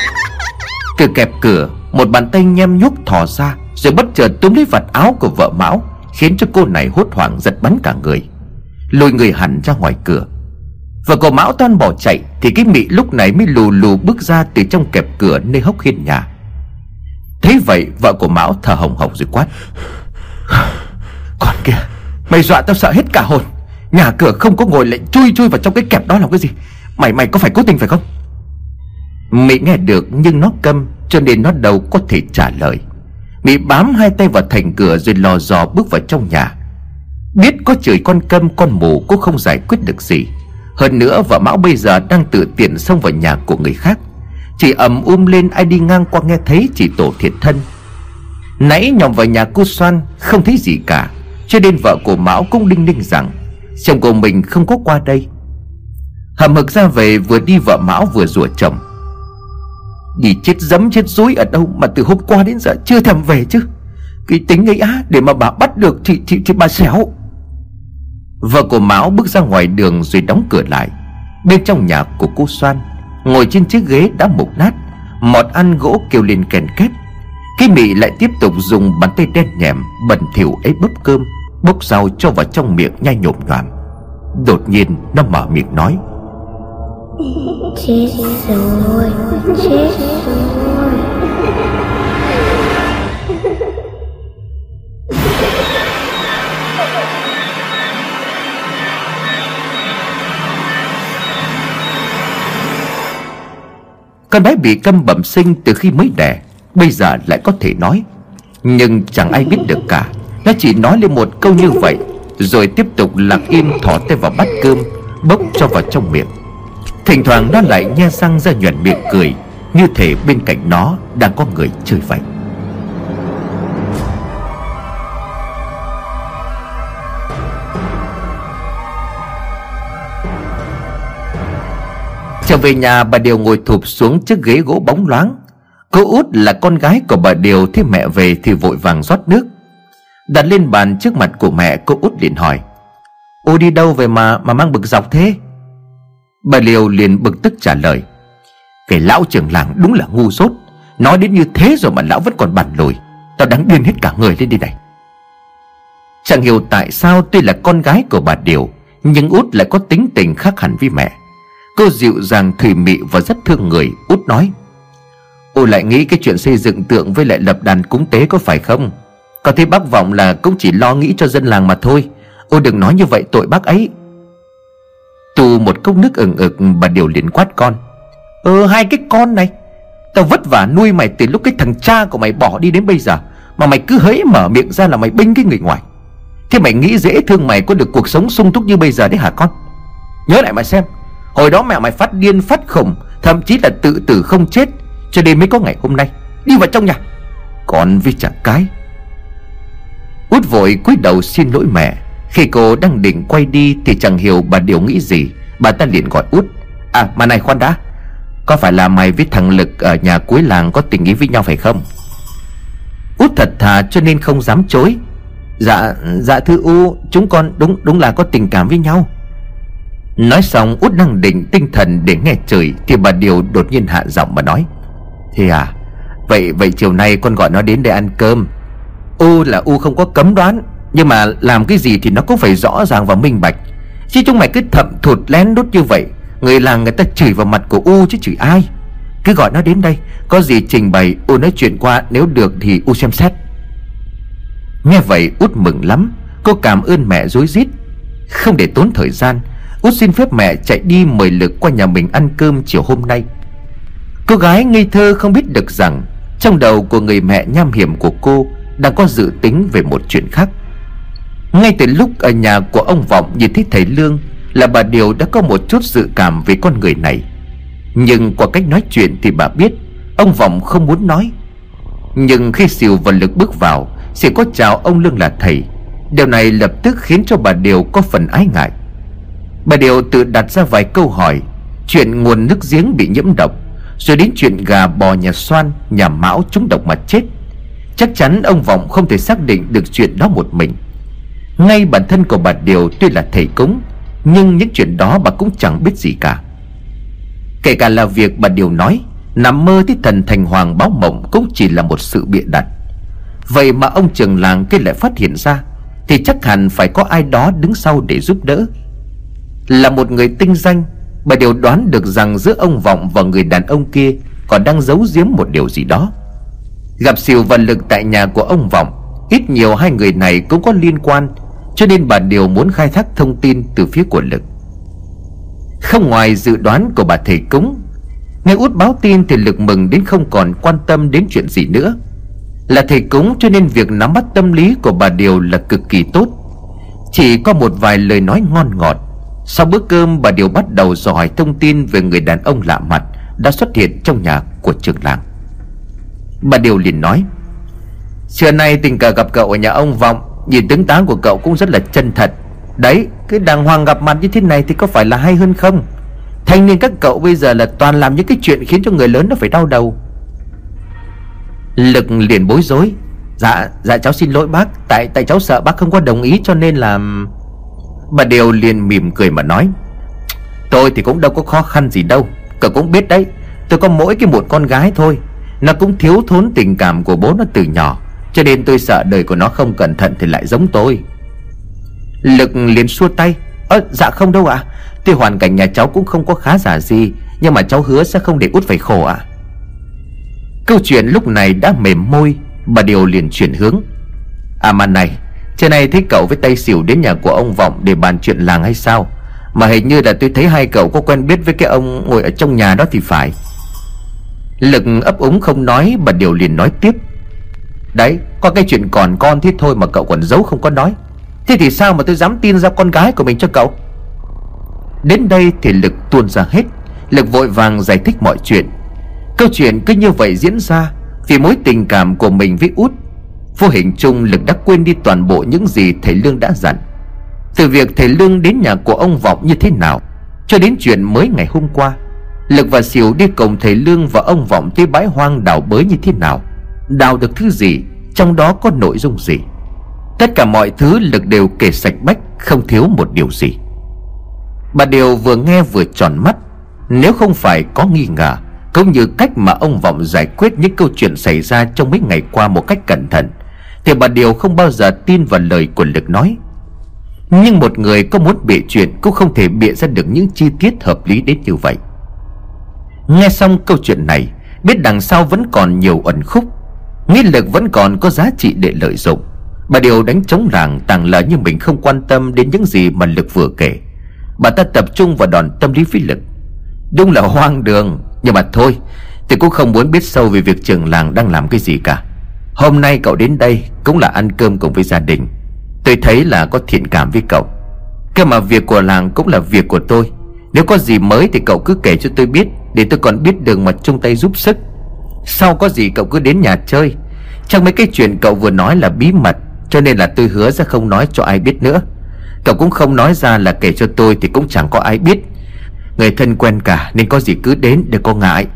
Từ kẹp cửa Một bàn tay nhem nhúc thò ra Rồi bất chợt túm lấy vạt áo của vợ Mão Khiến cho cô này hốt hoảng giật bắn cả người. Lùi người hẳn ra ngoài cửa. Và cô Mão toan bỏ chạy Thì cái mị lúc này mới lù lù bước ra Từ trong kẹp cửa nơi hốc hiên nhà Thế vậy, vợ của Mão thở hồng hộc rồi quát. Còn kia, Mày dọa tao sợ hết cả hồn. Nhà cửa không có ngồi lại chui chui vào trong cái kẹp đó làm cái gì? Mày mày có phải cố tình phải không? Mỹ nghe được nhưng nó câm, Cho nên nó đâu có thể trả lời. Mỹ bám hai tay vào thành cửa Rồi lò dò bước vào trong nhà. Biết có chửi con câm, con mù Cũng không giải quyết được gì. Hơn nữa, vợ Mão bây giờ đang tự tiện xông vào nhà của người khác chị ầm um lên ai đi ngang qua nghe thấy chị tổ thiệt thân. Nãy nhòm vào nhà cô Soan Không thấy gì cả. Cho nên vợ của Mão cũng đinh ninh rằng Chồng của mình không có qua đây. Hầm hực ra về vừa đi vợ Mão vừa rủa chồng. Đi chết dấm chết dối ở đâu Mà từ hôm qua đến giờ chưa thèm về chứ? Cái tính ấy á Để mà bà bắt được thì, thì, thì bà xéo. Vợ của Mão bước ra ngoài đường Rồi đóng cửa lại. Bên trong nhà của cô Soan Ngồi trên chiếc ghế đã mục nát, Mọt ăn gỗ kêu lên kèn két. Cái mị lại tiếp tục dùng bàn tay đen nhẹm, Bẩn thỉu ấy bốc cơm, Bốc rau cho vào trong miệng nhai nhộm nhoàm. Đột nhiên, nó mở miệng nói, Chết rồi Chết rồi. Con bé bị câm bẩm sinh từ khi mới đẻ, Bây giờ lại có thể nói. Nhưng chẳng ai biết được cả, Nó chỉ nói lên một câu như vậy, Rồi tiếp tục lặng im thỏ tay vào bát cơm, Bốc cho vào trong miệng. Thỉnh thoảng nó lại nhe răng ra nhuận miệng cười, Như thể bên cạnh nó đang có người chơi vậy. Về nhà, bà Điều ngồi thụp xuống chiếc ghế gỗ bóng loáng. Cô út là con gái của bà Điều thế mẹ về thì vội vàng rót nước. Đặt lên bàn trước mặt của mẹ, Cô út liền hỏi, Ô đi đâu về mà mà mang bực dọc thế? Bà Liều liền bực tức trả lời, Cái lão trưởng làng đúng là ngu dốt Nói đến như thế rồi mà lão vẫn còn bản lùi Tao đáng điên hết cả người lên đi này. Chẳng hiểu tại sao tuy là con gái của bà Điều, Nhưng út lại có tính tình khác hẳn với mẹ. Cô dịu dàng thủy mị và rất thương người, Út nói. Ô lại nghĩ cái chuyện xây dựng tượng với lại lập đàn cúng tế có phải không? Có thấy bác vọng là cũng chỉ lo nghĩ cho dân làng mà thôi. Ô đừng nói như vậy, tội bác ấy. Tù một cốc nước ừng ực bà Điều liền quát con. Ờ hai cái con này, Tao vất vả nuôi mày từ lúc cái thằng cha của mày bỏ đi đến bây giờ, Mà mày cứ hễ mở miệng ra là mày binh cái người ngoài. Thế mày nghĩ dễ thương mày có được cuộc sống sung túc như bây giờ đấy hả con? Nhớ lại mà xem. Hồi đó mẹ mày phát điên phát khủng Thậm chí là tự tử không chết, Cho đến mới có ngày hôm nay. Đi vào trong nhà. Còn với chả cái. Út vội cúi đầu xin lỗi mẹ. Khi cô đang định quay đi Thì chẳng hiểu bà Điều nghĩ gì. Bà ta liền gọi Út. À mà này khoan đã. Có phải là mày với thằng Lực ở nhà cuối làng Có tình ý với nhau phải không? Út thật thà cho nên không dám chối. Dạ dạ thưa U, Chúng con đúng đúng là có tình cảm với nhau. Nói xong, út đang định tinh thần để nghe chửi, Thì bà Điều đột nhiên hạ giọng mà nói, Thế à? Vậy vậy chiều nay con gọi nó đến để ăn cơm. U là U không có cấm đoán, Nhưng mà làm cái gì thì nó cũng phải rõ ràng và minh bạch. Chứ chúng mày cứ thậm thụt lén đốt như vậy, Người làng người ta chửi vào mặt của U chứ chửi ai? Cứ gọi nó đến đây, Có gì trình bày, U nói chuyện qua, Nếu được thì U xem xét. Nghe vậy, út mừng lắm, Cô cảm ơn mẹ dối rít. Không để tốn thời gian Út xin phép mẹ chạy đi mời Lực qua nhà mình ăn cơm chiều hôm nay. Cô gái ngây thơ không biết được rằng, Trong đầu của người mẹ nham hiểm của cô Đang có dự tính về một chuyện khác. Ngay từ lúc ở nhà của ông Vọng nhìn thấy thầy Lương Là bà Điều đã có một chút dự cảm về con người này. Nhưng qua cách nói chuyện thì bà biết, Ông Vọng không muốn nói. Nhưng khi Siêu và Lực bước vào, Sẽ có chào ông Lương là thầy. Điều này lập tức khiến cho bà Điều có phần ái ngại. Bà Điều tự đặt ra vài câu hỏi, Chuyện nguồn nước giếng bị nhiễm độc, Rồi đến chuyện gà bò nhà xoan Nhà mão trúng độc mà chết. Chắc chắn ông Vọng không thể xác định được chuyện đó một mình. Ngay bản thân của bà Điều tuy là thầy cúng, Nhưng những chuyện đó bà cũng chẳng biết gì cả. Kể cả là việc bà Điều nói, Nằm mơ thấy thần thành hoàng báo mộng Cũng chỉ là một sự bịa đặt. Vậy mà ông trường làng kia lại phát hiện ra, Thì chắc hẳn phải có ai đó đứng sau để giúp đỡ là một người tinh danh Bà đều đoán được rằng giữa ông Vọng và người đàn ông kia Còn đang giấu giếm một điều gì đó. Gặp Siêu và Lực tại nhà của ông Vọng, Ít nhiều hai người này cũng có liên quan, Cho nên bà Điều muốn khai thác thông tin từ phía của Lực. Không ngoài dự đoán của bà thầy cúng, Nghe út báo tin thì Lực mừng đến không còn quan tâm đến chuyện gì nữa. Là thầy cúng cho nên việc nắm bắt tâm lý của bà Điều là cực kỳ tốt. Chỉ có một vài lời nói ngon ngọt sau bữa cơm, bà Điều bắt đầu dò hỏi thông tin về người đàn ông lạ mặt Đã xuất hiện trong nhà của trường làng. Bà Điều liền nói, Xưa nay tình cờ gặp cậu ở nhà ông Vọng, Nhìn tướng tá của cậu cũng rất là chân thật. Đấy, cái đàng hoàng gặp mặt như thế này Thì có phải là hay hơn không? Thanh niên các cậu bây giờ là toàn làm những cái chuyện Khiến cho người lớn nó phải đau đầu. Lực liền bối rối Dạ dạ cháu xin lỗi bác, Tại tại cháu sợ bác không có đồng ý cho nên là Bà Điều liền mỉm cười mà nói, Tôi thì cũng đâu có khó khăn gì đâu, Cậu cũng biết đấy, Tôi có mỗi cái một con gái thôi, Nó cũng thiếu thốn tình cảm của bố nó từ nhỏ, Cho nên tôi sợ đời của nó không cẩn thận Thì lại giống tôi Lực liền xua tay, Ơ dạ không đâu ạ à. Tuy hoàn cảnh nhà cháu cũng không có khá giả gì, Nhưng mà cháu hứa sẽ không để út phải khổ ạ à. Câu chuyện lúc này đã mềm môi, Bà Điều liền chuyển hướng À mà này trên này thấy cậu với tay xỉu đến nhà của ông Vọng Để bàn chuyện làng hay sao? Mà hình như là tôi thấy hai cậu có quen biết với cái ông ngồi ở trong nhà đó thì phải. Lực ấp úng không nói Bà Điều liền nói tiếp. Đấy, có cái chuyện còn con thế thôi mà cậu còn giấu không có nói. Thế thì sao mà tôi dám tin ra con gái của mình cho cậu? Đến đây thì Lực tuôn ra hết. Lực vội vàng giải thích mọi chuyện. Câu chuyện cứ như vậy diễn ra Vì mối tình cảm của mình với út Vô hình chung Lực đã quên đi toàn bộ những gì thầy Lương đã dặn. Từ việc thầy Lương đến nhà của ông Vọng như thế nào, Cho đến chuyện mới ngày hôm qua, Lực và Siêu đi cùng thầy Lương và ông Vọng tới bãi hoang đào bới như thế nào, Đào được thứ gì, Trong đó có nội dung gì? Tất cả mọi thứ Lực đều kể sạch bách, Không thiếu một điều gì. Bà Điều vừa nghe vừa tròn mắt, Nếu không phải có nghi ngờ, Cũng như cách mà ông Vọng giải quyết những câu chuyện xảy ra trong mấy ngày qua một cách cẩn thận thì bà Điều không bao giờ tin vào lời của Lực nói. Nhưng một người có muốn bịa chuyện Cũng không thể bịa ra được những chi tiết hợp lý đến như vậy. Nghe xong câu chuyện này, Biết đằng sau vẫn còn nhiều ẩn khúc, Nghĩ lực vẫn còn có giá trị để lợi dụng. Bà Điều đánh trống làng tàng lợi như mình không quan tâm đến những gì mà Lực vừa kể. Bà ta tập trung vào đòn tâm lý phi Lực. Đúng là hoang đường, Nhưng mà thôi, thì cũng không muốn biết sâu về việc trường làng đang làm cái gì cả. Hôm nay cậu đến đây Cũng là ăn cơm cùng với gia đình. Tôi thấy là có thiện cảm với cậu. Cái mà việc của làng cũng là việc của tôi. Nếu có gì mới thì cậu cứ kể cho tôi biết, Để tôi còn biết đường mà chung tay giúp sức. Sau có gì cậu cứ đến nhà chơi. Trong mấy cái chuyện cậu vừa nói là bí mật, Cho nên là tôi hứa sẽ không nói cho ai biết nữa. Cậu cũng không nói ra là kể cho tôi Thì cũng chẳng có ai biết. Người thân quen cả nên có gì cứ đến để có ngại.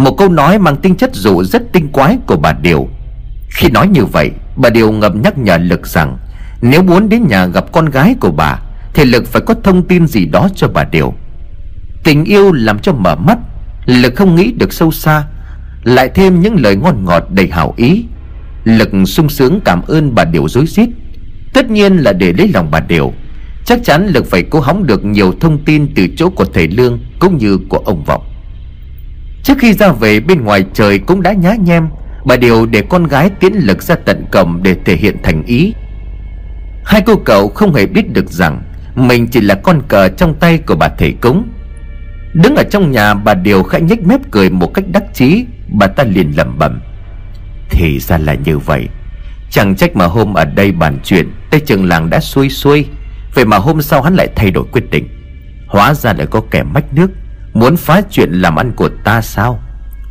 Một câu nói mang tinh chất dụ rất tinh quái của bà Điều. Khi nói như vậy, Bà Điều ngầm nhắc nhở Lực rằng, Nếu muốn đến nhà gặp con gái của bà, Thì Lực phải có thông tin gì đó cho bà Điều. Tình yêu làm cho mở mắt, Lực không nghĩ được sâu xa, Lại thêm những lời ngon ngọt đầy hảo ý. Lực sung sướng cảm ơn bà Điều dối rít. Tất nhiên là để lấy lòng bà Điều. Chắc chắn Lực phải cố hóng được nhiều thông tin Từ chỗ của thầy Lương Cũng như của ông Vọng. Trước khi ra về, bên ngoài trời cũng đã nhá nhem. Bà Điều để con gái tiến Lực ra tận cổng Để thể hiện thành ý. Hai cô cậu không hề biết được rằng Mình chỉ là con cờ trong tay của bà thầy cúng. Đứng ở trong nhà, bà Điều khẽ nhếch mép cười một cách đắc chí. Bà ta liền lẩm bẩm, Thì ra là như vậy. Chẳng trách mà hôm ở đây bàn chuyện Tây trường làng đã xuôi xuôi. Vậy mà hôm sau hắn lại thay đổi quyết định. Hóa ra lại có kẻ mách nước. Muốn phá chuyện làm ăn của ta sao?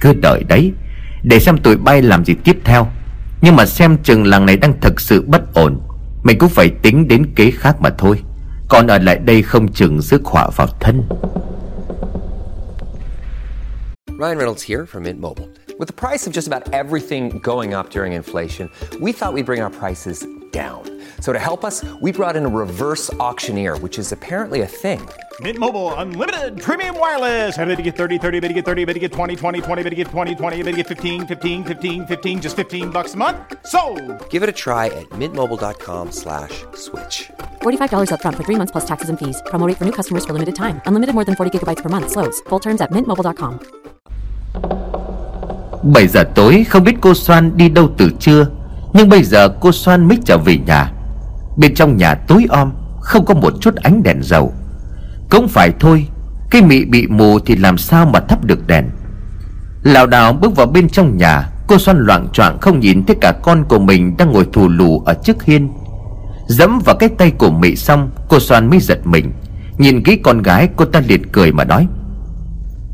Cứ đợi đấy Để xem tụi bay làm gì tiếp theo. Nhưng mà xem chừng làng này đang thực sự bất ổn. Mình cũng phải tính đến kế khác mà thôi. Còn ở lại đây không chừng rước họa vào thân. Ryan Reynolds here from Mint Mobile. With the price of just about everything going up during inflation, we thought we'd bring our prices down. So to help us, we brought in a reverse auctioneer, which is apparently a thing. Mint Mobile unlimited premium wireless. Ready to get 30, 30, bit to get 30, bit to get 20, 20, 20, bit to get 20, 20, bit to get 15, 15, 15, 15 just 15 bucks a month. So, Give it a try at mintmobile.com slash switch. $45 upfront for three months plus taxes and fees. Promo rate for new customers for limited time. Unlimited more than 40 gigabytes per month. Slows. Full terms at mintmobile.com. 7 giờ tối không biết cô Soan đi đâu từ trưa Nhưng bây giờ cô Soan mới trở về nhà Bên trong nhà tối om, Không có một chút ánh đèn dầu. Cũng phải thôi, Cái mị bị mù thì làm sao mà thắp được đèn? Lào đảo bước vào bên trong nhà, Cô xoan loạn choạng không nhìn thấy cả con của mình Đang ngồi thù lù ở trước hiên. Dẫm vào cái tay của mị xong, Cô xoan mới giật mình. Nhìn kỹ con gái, cô ta liệt cười mà nói,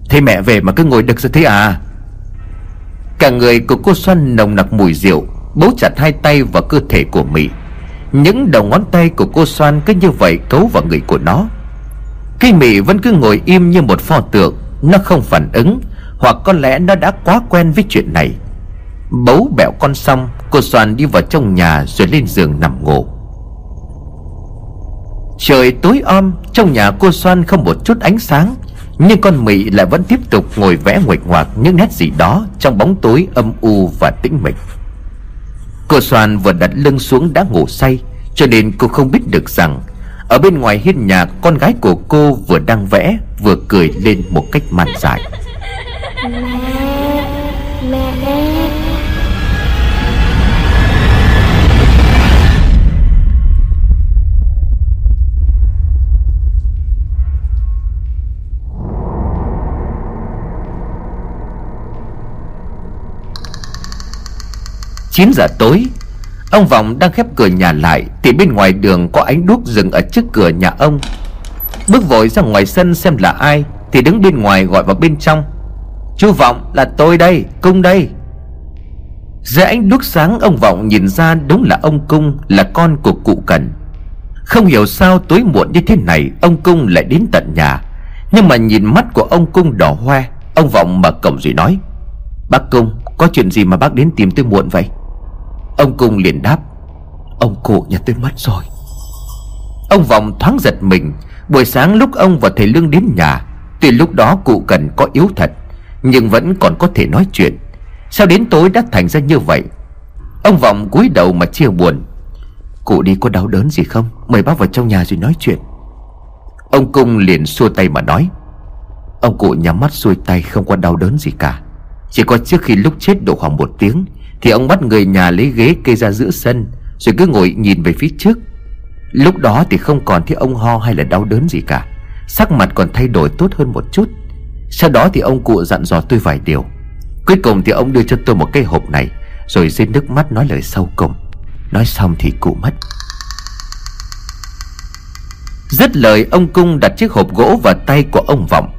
Thế mẹ về mà cứ ngồi đực ra thế à? Cả người của cô xoan nồng nặc mùi rượu, Bấu chặt hai tay vào cơ thể của Mỹ những đầu ngón tay của cô xoan cứ như vậy cấu vào người của nó. Cây mị vẫn cứ ngồi im như một pho tượng, Nó không phản ứng, Hoặc có lẽ nó đã quá quen với chuyện này. Bấu bẹo con xong Cô xoan đi vào trong nhà rồi lên giường nằm ngủ. Trời tối om, Trong nhà cô xoan không một chút ánh sáng, nhưng con mị lại vẫn tiếp tục ngồi vẽ nguệch ngoạc những nét gì đó Trong bóng tối âm u và tĩnh mịch. Cô Soan vừa đặt lưng xuống đã ngủ say, Cho nên cô không biết được rằng, Ở bên ngoài hiên nhà, con gái của cô vừa đang vẽ, Vừa cười lên một cách man dại. Mẹ Mẹ Chín giờ tối, Ông Vọng đang khép cửa nhà lại Thì bên ngoài đường có ánh đuốc dừng ở trước cửa nhà ông. Bước vội ra ngoài sân xem là ai Thì đứng bên ngoài gọi vào bên trong. Chú Vọng, là tôi đây, Cung đây. Dưới ánh đuốc sáng, ông Vọng nhìn ra đúng là ông Cung, Là con của cụ Cần. Không hiểu sao tối muộn như thế này, Ông Cung lại đến tận nhà. Nhưng mà nhìn mắt của ông Cung đỏ hoe, Ông Vọng mở cổng rồi nói, Bác Cung, có chuyện gì mà bác đến tìm tôi muộn vậy? Ông Cung liền đáp, Ông cụ nhà tôi mất rồi. Ông Vọng thoáng giật mình. Buổi sáng lúc ông và thầy Lương đến nhà, Tuy lúc đó cụ cần có yếu thật, Nhưng vẫn còn có thể nói chuyện. Sao đến tối đã thành ra như vậy? Ông Vọng cúi đầu mà chia buồn, Cụ đi có đau đớn gì không? Mời bác vào trong nhà rồi nói chuyện. Ông Cung liền xua tay mà nói, Ông cụ nhắm mắt xuôi tay không có đau đớn gì cả. Chỉ có trước khi lúc chết độ khoảng một tiếng thì ông bắt người nhà lấy ghế kê ra giữa sân, Rồi cứ ngồi nhìn về phía trước. Lúc đó thì không còn thấy ông ho hay là đau đớn gì cả. Sắc mặt còn thay đổi tốt hơn một chút. Sau đó thì ông cụ dặn dò tôi vài điều. Cuối cùng thì ông đưa cho tôi một cái hộp này, Rồi rơi nước mắt nói lời sau cùng. Nói xong thì cụ mất. Dứt lời, ông Cung đặt chiếc hộp gỗ vào tay của ông Vọng.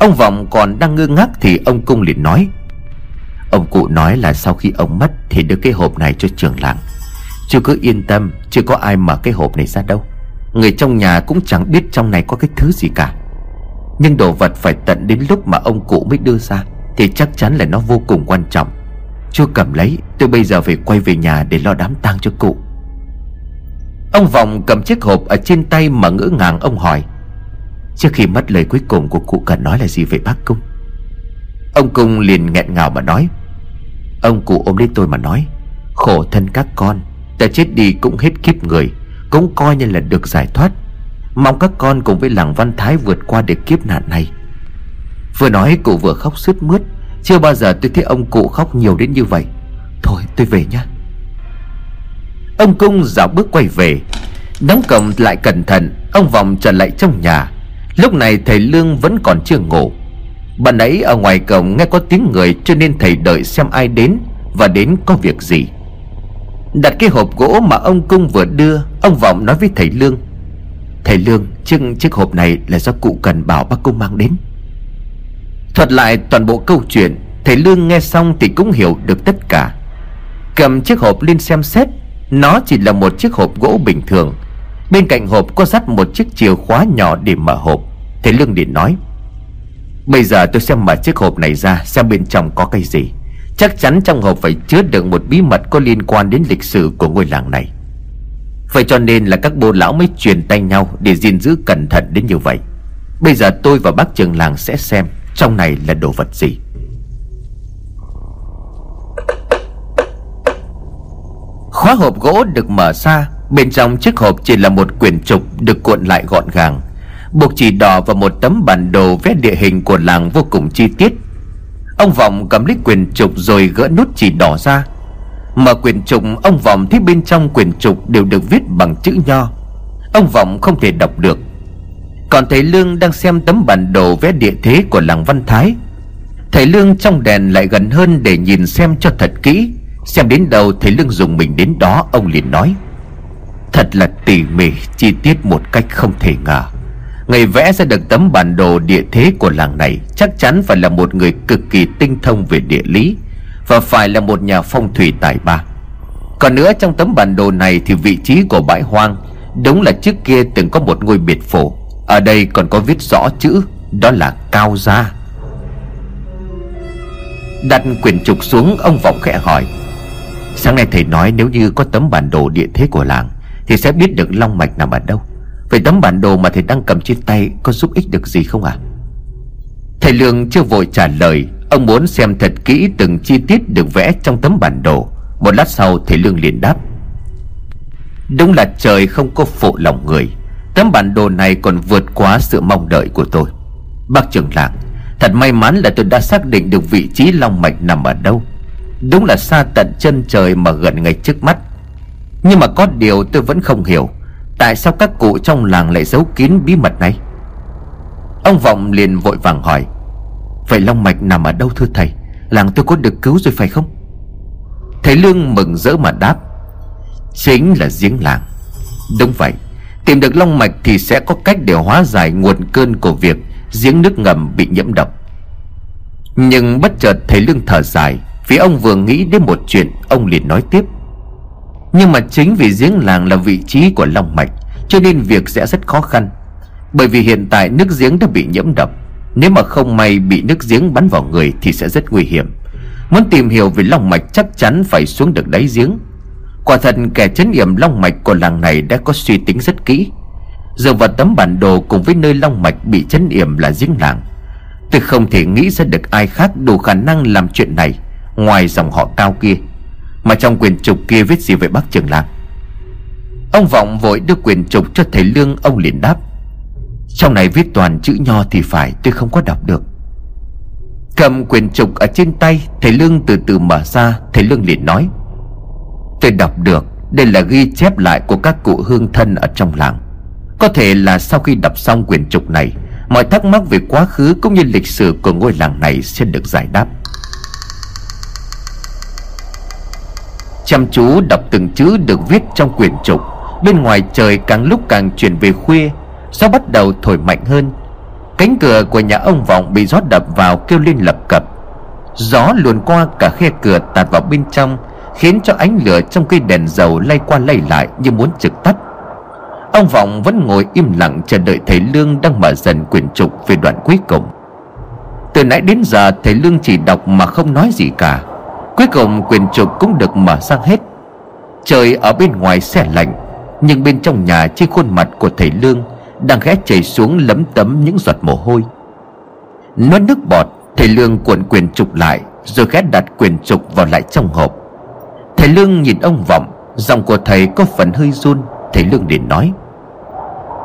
Ông Vọng còn đang ngơ ngác thì ông Cung liền nói Ông cụ nói là sau khi ông mất Thì đưa cái hộp này cho trường làng. Chưa cứ yên tâm, Chưa có ai mở cái hộp này ra đâu. Người trong nhà cũng chẳng biết trong này có cái thứ gì cả. Nhưng đồ vật phải tận đến lúc mà ông cụ mới đưa ra Thì chắc chắn là nó vô cùng quan trọng. Chưa cầm lấy Tôi bây giờ phải quay về nhà để lo đám tang cho cụ. Ông Vọng cầm chiếc hộp ở trên tay mà ngỡ ngàng ông hỏi, Trước khi mất lời cuối cùng của cụ cần nói là gì về bác Cung? Ông Cung liền nghẹn ngào mà nói Ông cụ ôm lấy tôi mà nói, Khổ thân các con, Ta chết đi cũng hết kiếp người, Cũng coi như là được giải thoát. Mong các con cùng với làng Văn Thái vượt qua được kiếp nạn này. Vừa nói, cụ vừa khóc sướt mướt. Chưa bao giờ tôi thấy ông cụ khóc nhiều đến như vậy. Thôi, tôi về nhá. Ông Cung dạo bước quay về. Đóng cổng lại cẩn thận, Ông vòng trở lại trong nhà. Lúc này thầy Lương vẫn còn chưa ngủ. Bạn ấy ở ngoài cổng nghe có tiếng người Cho nên thầy đợi xem ai đến Và đến có việc gì. Đặt cái hộp gỗ mà ông Cung vừa đưa Ông Vọng nói với thầy Lương Thầy Lương chiếc, chiếc hộp này là do cụ cần bảo bác Cung mang đến. Thuật lại toàn bộ câu chuyện Thầy Lương nghe xong thì cũng hiểu được tất cả. Cầm chiếc hộp lên xem xét Nó chỉ là một chiếc hộp gỗ bình thường. Bên cạnh hộp có dắt một chiếc chìa khóa nhỏ để mở hộp. Thầy Lương liền nói Bây giờ tôi sẽ mở chiếc hộp này ra, Xem bên trong có cái gì. Chắc chắn trong hộp phải chứa đựng một bí mật Có liên quan đến lịch sử của ngôi làng này. Vậy cho nên là các bồ lão mới truyền tay nhau Để gìn giữ cẩn thận đến như vậy. Bây giờ tôi và bác trường làng sẽ xem Trong này là đồ vật gì. Khóa hộp gỗ được mở ra, Bên trong chiếc hộp chỉ là một quyển trục Được cuộn lại gọn gàng. Buộc chỉ đỏ và một tấm bản đồ vẽ địa hình của làng vô cùng chi tiết. Ông Vọng cầm lấy quyền trục rồi gỡ nút chỉ đỏ ra. Mở quyển trục ông Vọng thấy bên trong quyển trục đều được viết bằng chữ nho. Ông Vọng không thể đọc được. Còn thầy Lương đang xem tấm bản đồ vẽ địa thế của làng Văn Thái. Thầy Lương trong đèn lại gần hơn để nhìn xem cho thật kỹ. Xem đến đâu thầy Lương dùng mình đến đó, ông liền nói. Thật là tỉ mỉ, chi tiết một cách không thể ngờ. Người vẽ ra được tấm bản đồ địa thế của làng này Chắc chắn phải là một người cực kỳ tinh thông về địa lý Và phải là một nhà phong thủy tài ba. Còn nữa trong tấm bản đồ này thì vị trí của bãi hoang, Đúng là trước kia từng có một ngôi biệt phủ Ở đây còn có viết rõ chữ, Đó là Cao Gia. Đặt quyển trục xuống, ông Vọng khẽ hỏi, Sáng nay thầy nói nếu như có tấm bản đồ địa thế của làng Thì sẽ biết được long mạch nằm ở đâu? Vậy tấm bản đồ mà thầy đang cầm trên tay Có giúp ích được gì không ạ? À? Thầy Lương chưa vội trả lời. Ông muốn xem thật kỹ từng chi tiết được vẽ trong tấm bản đồ. Một lát sau, thầy Lương liền đáp. Đúng là trời không có phụ lòng người. Tấm bản đồ này còn vượt quá sự mong đợi của tôi. Bác trưởng làng, Thật may mắn là tôi đã xác định được vị trí long mạch nằm ở đâu. Đúng là xa tận chân trời mà gần ngay trước mắt. Nhưng mà có điều tôi vẫn không hiểu. Tại sao các cụ trong làng lại giấu kín bí mật này? Ông Vọng liền vội vàng hỏi, Vậy Long Mạch nằm ở đâu thưa thầy? Làng tôi có được cứu rồi phải không? Thầy Lương mừng rỡ mà đáp, Chính là giếng làng. Đúng vậy, Tìm được Long Mạch thì sẽ có cách để hóa giải nguồn cơn của việc Giếng nước ngầm bị nhiễm độc. Nhưng bất chợt thầy Lương thở dài, Vì ông vừa nghĩ đến một chuyện, Ông liền nói tiếp nhưng mà chính vì giếng làng là vị trí của Long Mạch, Cho nên việc sẽ rất khó khăn. Bởi vì hiện tại nước giếng đã bị nhiễm độc. Nếu mà không may bị nước giếng bắn vào người Thì sẽ rất nguy hiểm. Muốn tìm hiểu về long mạch chắc chắn phải xuống được đáy giếng. Quả thật kẻ chấn yểm long mạch của làng này đã có suy tính rất kỹ. Dựa vào tấm bản đồ cùng với nơi long mạch bị chấn yểm là giếng làng, Tôi không thể nghĩ ra được ai khác đủ khả năng làm chuyện này Ngoài dòng họ cao kia. Mà trong quyền trục kia viết gì về bác trường làng Ông Vọng vội đưa quyền trục cho thầy Lương, Ông liền đáp, Trong này viết toàn chữ nho thì phải, tôi không có đọc được. Cầm quyền trục ở trên tay, Thầy Lương từ từ mở ra, Thầy Lương liền nói, Tôi đọc được, Đây là ghi chép lại của các cụ hương thân ở trong làng. Có thể là sau khi đọc xong quyền trục này, Mọi thắc mắc về quá khứ cũng như lịch sử của ngôi làng này sẽ được giải đáp. Chăm chú đọc từng chữ được viết trong quyển trục. Bên ngoài trời càng lúc càng chuyển về khuya, Gió bắt đầu thổi mạnh hơn. Cánh cửa của nhà ông Vọng bị gió đập vào kêu lên lập cập. Gió luồn qua cả khe cửa tạt vào bên trong, Khiến cho ánh lửa trong cây đèn dầu lay qua lay lại như muốn trực tắt. Ông Vọng vẫn ngồi im lặng chờ đợi thầy Lương đang mở dần quyển trục về đoạn cuối cùng. Từ nãy đến giờ thầy Lương chỉ đọc mà không nói gì cả. Cuối cùng quyền trục cũng được mở sang hết. Trời ở bên ngoài xe lạnh, Nhưng bên trong nhà trên khuôn mặt của thầy Lương Đang ghé chảy xuống lấm tấm những giọt mồ hôi. Nuốt nước bọt, Thầy Lương cuộn quyền trục lại, Rồi ghé đặt quyền trục vào lại trong hộp. Thầy Lương nhìn ông Vọng, Giọng của thầy có phần hơi run. Thầy Lương liền nói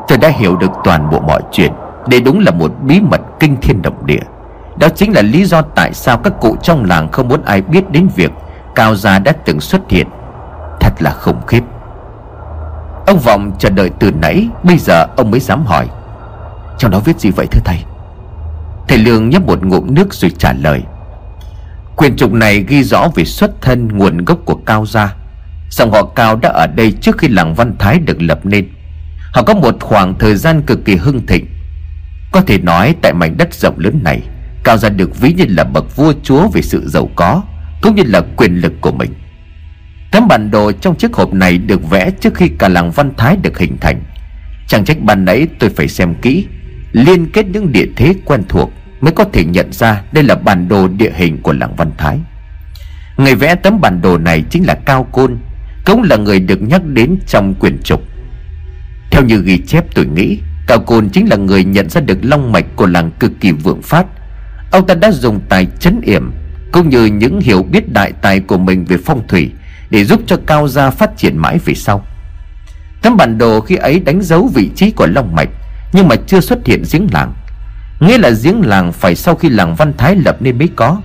Tôi đã hiểu được toàn bộ mọi chuyện, Đây đúng là một bí mật kinh thiên động địa. Đó chính là lý do tại sao các cụ trong làng không muốn ai biết đến việc Cao Gia đã từng xuất hiện. Thật là khủng khiếp. Ông Vọng chờ đợi từ nãy, Bây giờ ông mới dám hỏi. Trong đó viết gì vậy thưa thầy? Thầy Lương nhấp một ngụm nước rồi trả lời. Quyền trục này ghi rõ về xuất thân, nguồn gốc của Cao Gia. Dòng họ Cao đã ở đây trước khi làng Văn Thái được lập nên. Họ có một khoảng thời gian cực kỳ hưng thịnh. Có thể nói tại mảnh đất rộng lớn này Cao Gia được ví như là bậc vua chúa về sự giàu có, Cũng như là quyền lực của mình. Tấm bản đồ trong chiếc hộp này được vẽ trước khi cả làng Văn Thái được hình thành. Chẳng trách ban nãy tôi phải xem kỹ, Liên kết những địa thế quen thuộc Mới có thể nhận ra đây là bản đồ địa hình của làng Văn Thái. Người vẽ tấm bản đồ này chính là Cao Côn, Cũng là người được nhắc đến trong quyển trục. Theo như ghi chép tôi nghĩ, Cao Côn chính là người nhận ra được long mạch của làng cực kỳ vượng phát Ông ta đã dùng tài chấn yểm Cũng như những hiểu biết đại tài của mình về phong thủy Để giúp cho Cao Gia phát triển mãi về sau. Tấm bản đồ khi ấy đánh dấu vị trí của long mạch, Nhưng mà chưa xuất hiện giếng làng. Nghĩa là giếng làng phải sau khi làng Văn Thái lập nên mới có.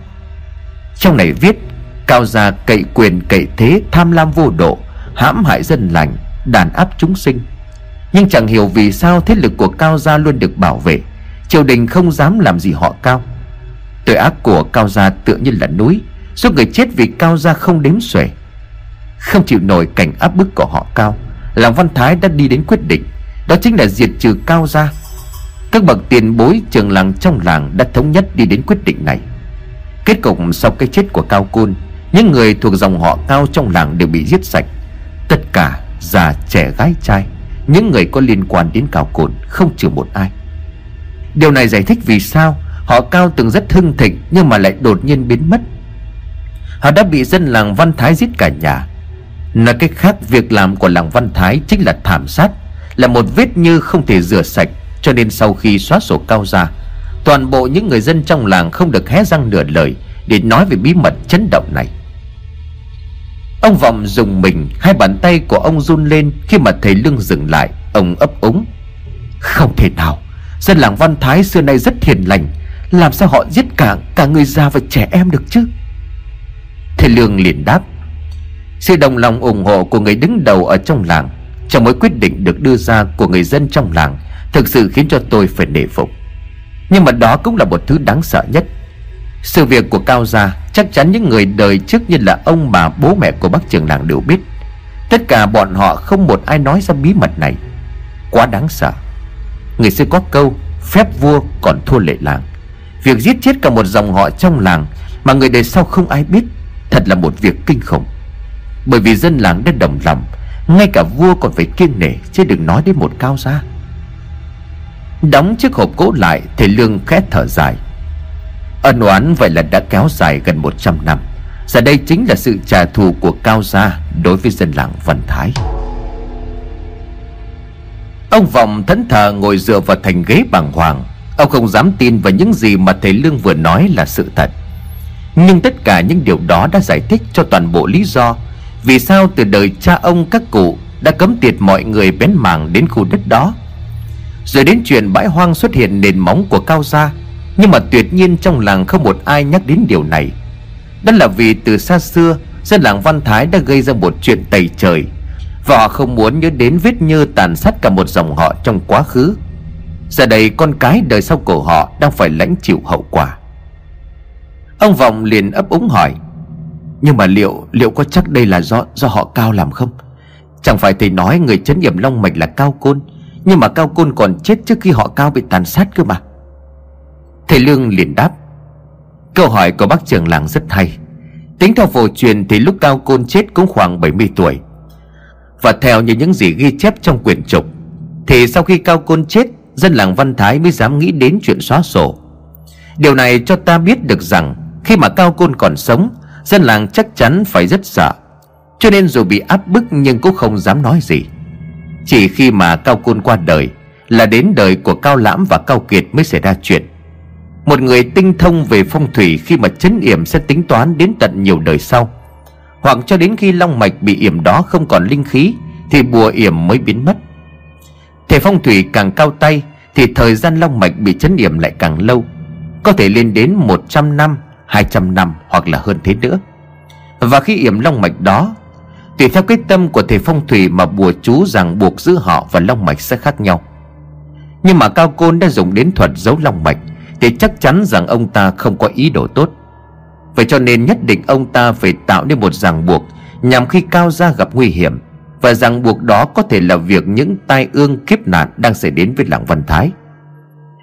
Trong này viết, Cao gia cậy quyền cậy thế tham lam vô độ, hãm hại dân lành, đàn áp chúng sinh. Nhưng chẳng hiểu vì sao thế lực của cao gia luôn được bảo vệ, triều đình không dám làm gì họ cao tội ác của cao gia tựa như là núi, số người chết vì cao gia không đếm xuể. Không chịu nổi cảnh áp bức của họ cao, làng văn thái đã đi đến quyết định, đó chính là diệt trừ cao gia. Các bậc tiền bối trường làng trong làng đã thống nhất đi đến quyết định này. Kết cục sau cái chết của cao côn, những người thuộc dòng họ cao trong làng đều bị giết sạch. Tất cả già, trẻ, gái, trai, Những người có liên quan đến cao côn Không trừ một ai. Điều này giải thích vì sao Họ cao từng rất hưng thịnh, Nhưng mà lại đột nhiên biến mất. Họ đã bị dân làng Văn Thái giết cả nhà. Nói cách khác, Việc làm của làng Văn Thái chính là thảm sát, Là một vết như không thể rửa sạch, Cho nên sau khi xóa sổ cao ra, Toàn bộ những người dân trong làng không được hé răng nửa lời Để nói về bí mật chấn động này. Ông Vọng dùng mình, Hai bàn tay của ông run lên Khi mà thầy Lương dừng lại, Ông ấp úng. Không thể nào, Dân làng Văn Thái xưa nay rất hiền lành làm sao họ giết cả cả người già và trẻ em được chứ? Thầy Lương liền đáp, Sự đồng lòng ủng hộ của người đứng đầu ở trong làng, Trong mỗi quyết định được đưa ra của người dân trong làng, Thực sự khiến cho tôi phải nể phục. Nhưng mà đó cũng là một thứ đáng sợ nhất. Sự việc của Cao Gia Chắc chắn những người đời trước như là ông bà, bố mẹ của bác trường làng đều biết. Tất cả bọn họ không một ai nói ra bí mật này. Quá đáng sợ. Người xưa có câu, Phép vua còn thua lệ làng. Việc giết chết cả một dòng họ trong làng Mà người đời sau không ai biết Thật là một việc kinh khủng. Bởi vì dân làng đã đồng lòng, Ngay cả vua còn phải kiêng nể Chứ đừng nói đến một cao gia. Đóng chiếc hộp gỗ lại, Thầy Lương khẽ thở dài. Ân oán vậy là đã kéo dài gần 100 năm. Giờ đây chính là sự trả thù của Cao Gia Đối với dân làng Văn Thái. Ông Vọng thẫn thờ ngồi dựa vào thành ghế bàng hoàng Ông không dám tin vào những gì mà thầy Lương vừa nói là sự thật. Nhưng tất cả những điều đó đã giải thích cho toàn bộ lý do Vì sao từ đời cha ông các cụ đã cấm tiệt mọi người bén mảng đến khu đất đó. Rồi đến chuyện bãi hoang xuất hiện nền móng của Cao Gia, Nhưng mà tuyệt nhiên trong làng không một ai nhắc đến điều này. Đó là vì từ xa xưa, Dân làng Văn Thái đã gây ra một chuyện tẩy trời Và họ không muốn nhớ đến vết nhơ tàn sát cả một dòng họ trong quá khứ. Giờ đây con cái đời sau của họ đang phải lãnh chịu hậu quả. Ông Vọng liền ấp úng hỏi, Nhưng mà liệu liệu có chắc đây là do do họ cao làm không? Chẳng phải thầy nói người chấn yểm long mạch là cao côn, Nhưng mà cao côn còn chết trước khi họ cao bị tàn sát cơ mà. Thầy Lương liền đáp, Câu hỏi của bác trưởng làng rất hay. Tính theo phổ truyền thì lúc cao côn chết cũng khoảng 70 tuổi. Và theo như những gì ghi chép trong quyển trục, Thì sau khi cao côn chết Dân làng Văn Thái mới dám nghĩ đến chuyện xóa sổ. Điều này cho ta biết được rằng, Khi mà Cao Côn còn sống, Dân làng chắc chắn phải rất sợ. Cho nên dù bị áp bức nhưng cũng không dám nói gì. Chỉ khi mà Cao Côn qua đời Là đến đời của Cao Lãm và Cao Kiệt mới xảy ra chuyện. Một người tinh thông về phong thủy Khi mà chấn yểm sẽ tính toán đến tận nhiều đời sau. Hoặc cho đến khi long mạch bị yểm đó không còn linh khí Thì bùa yểm mới biến mất. Thể phong thủy càng cao tay thì thời gian long mạch bị chấn điểm lại càng lâu, Có thể lên đến 100 năm 200 năm hoặc là hơn thế nữa. Và khi yểm long mạch đó, Tùy theo cái tâm của thầy phong thủy Mà bùa chú rằng buộc giữ họ và long mạch sẽ khác nhau. Nhưng mà Cao Côn đã dùng đến thuật giấu long mạch Thì chắc chắn rằng ông ta không có ý đồ tốt. Vậy cho nên nhất định ông ta phải tạo nên một ràng buộc Nhằm khi Cao gia gặp nguy hiểm và rằng buộc đó có thể là việc những tai ương kiếp nạn đang xảy đến với làng Văn Thái.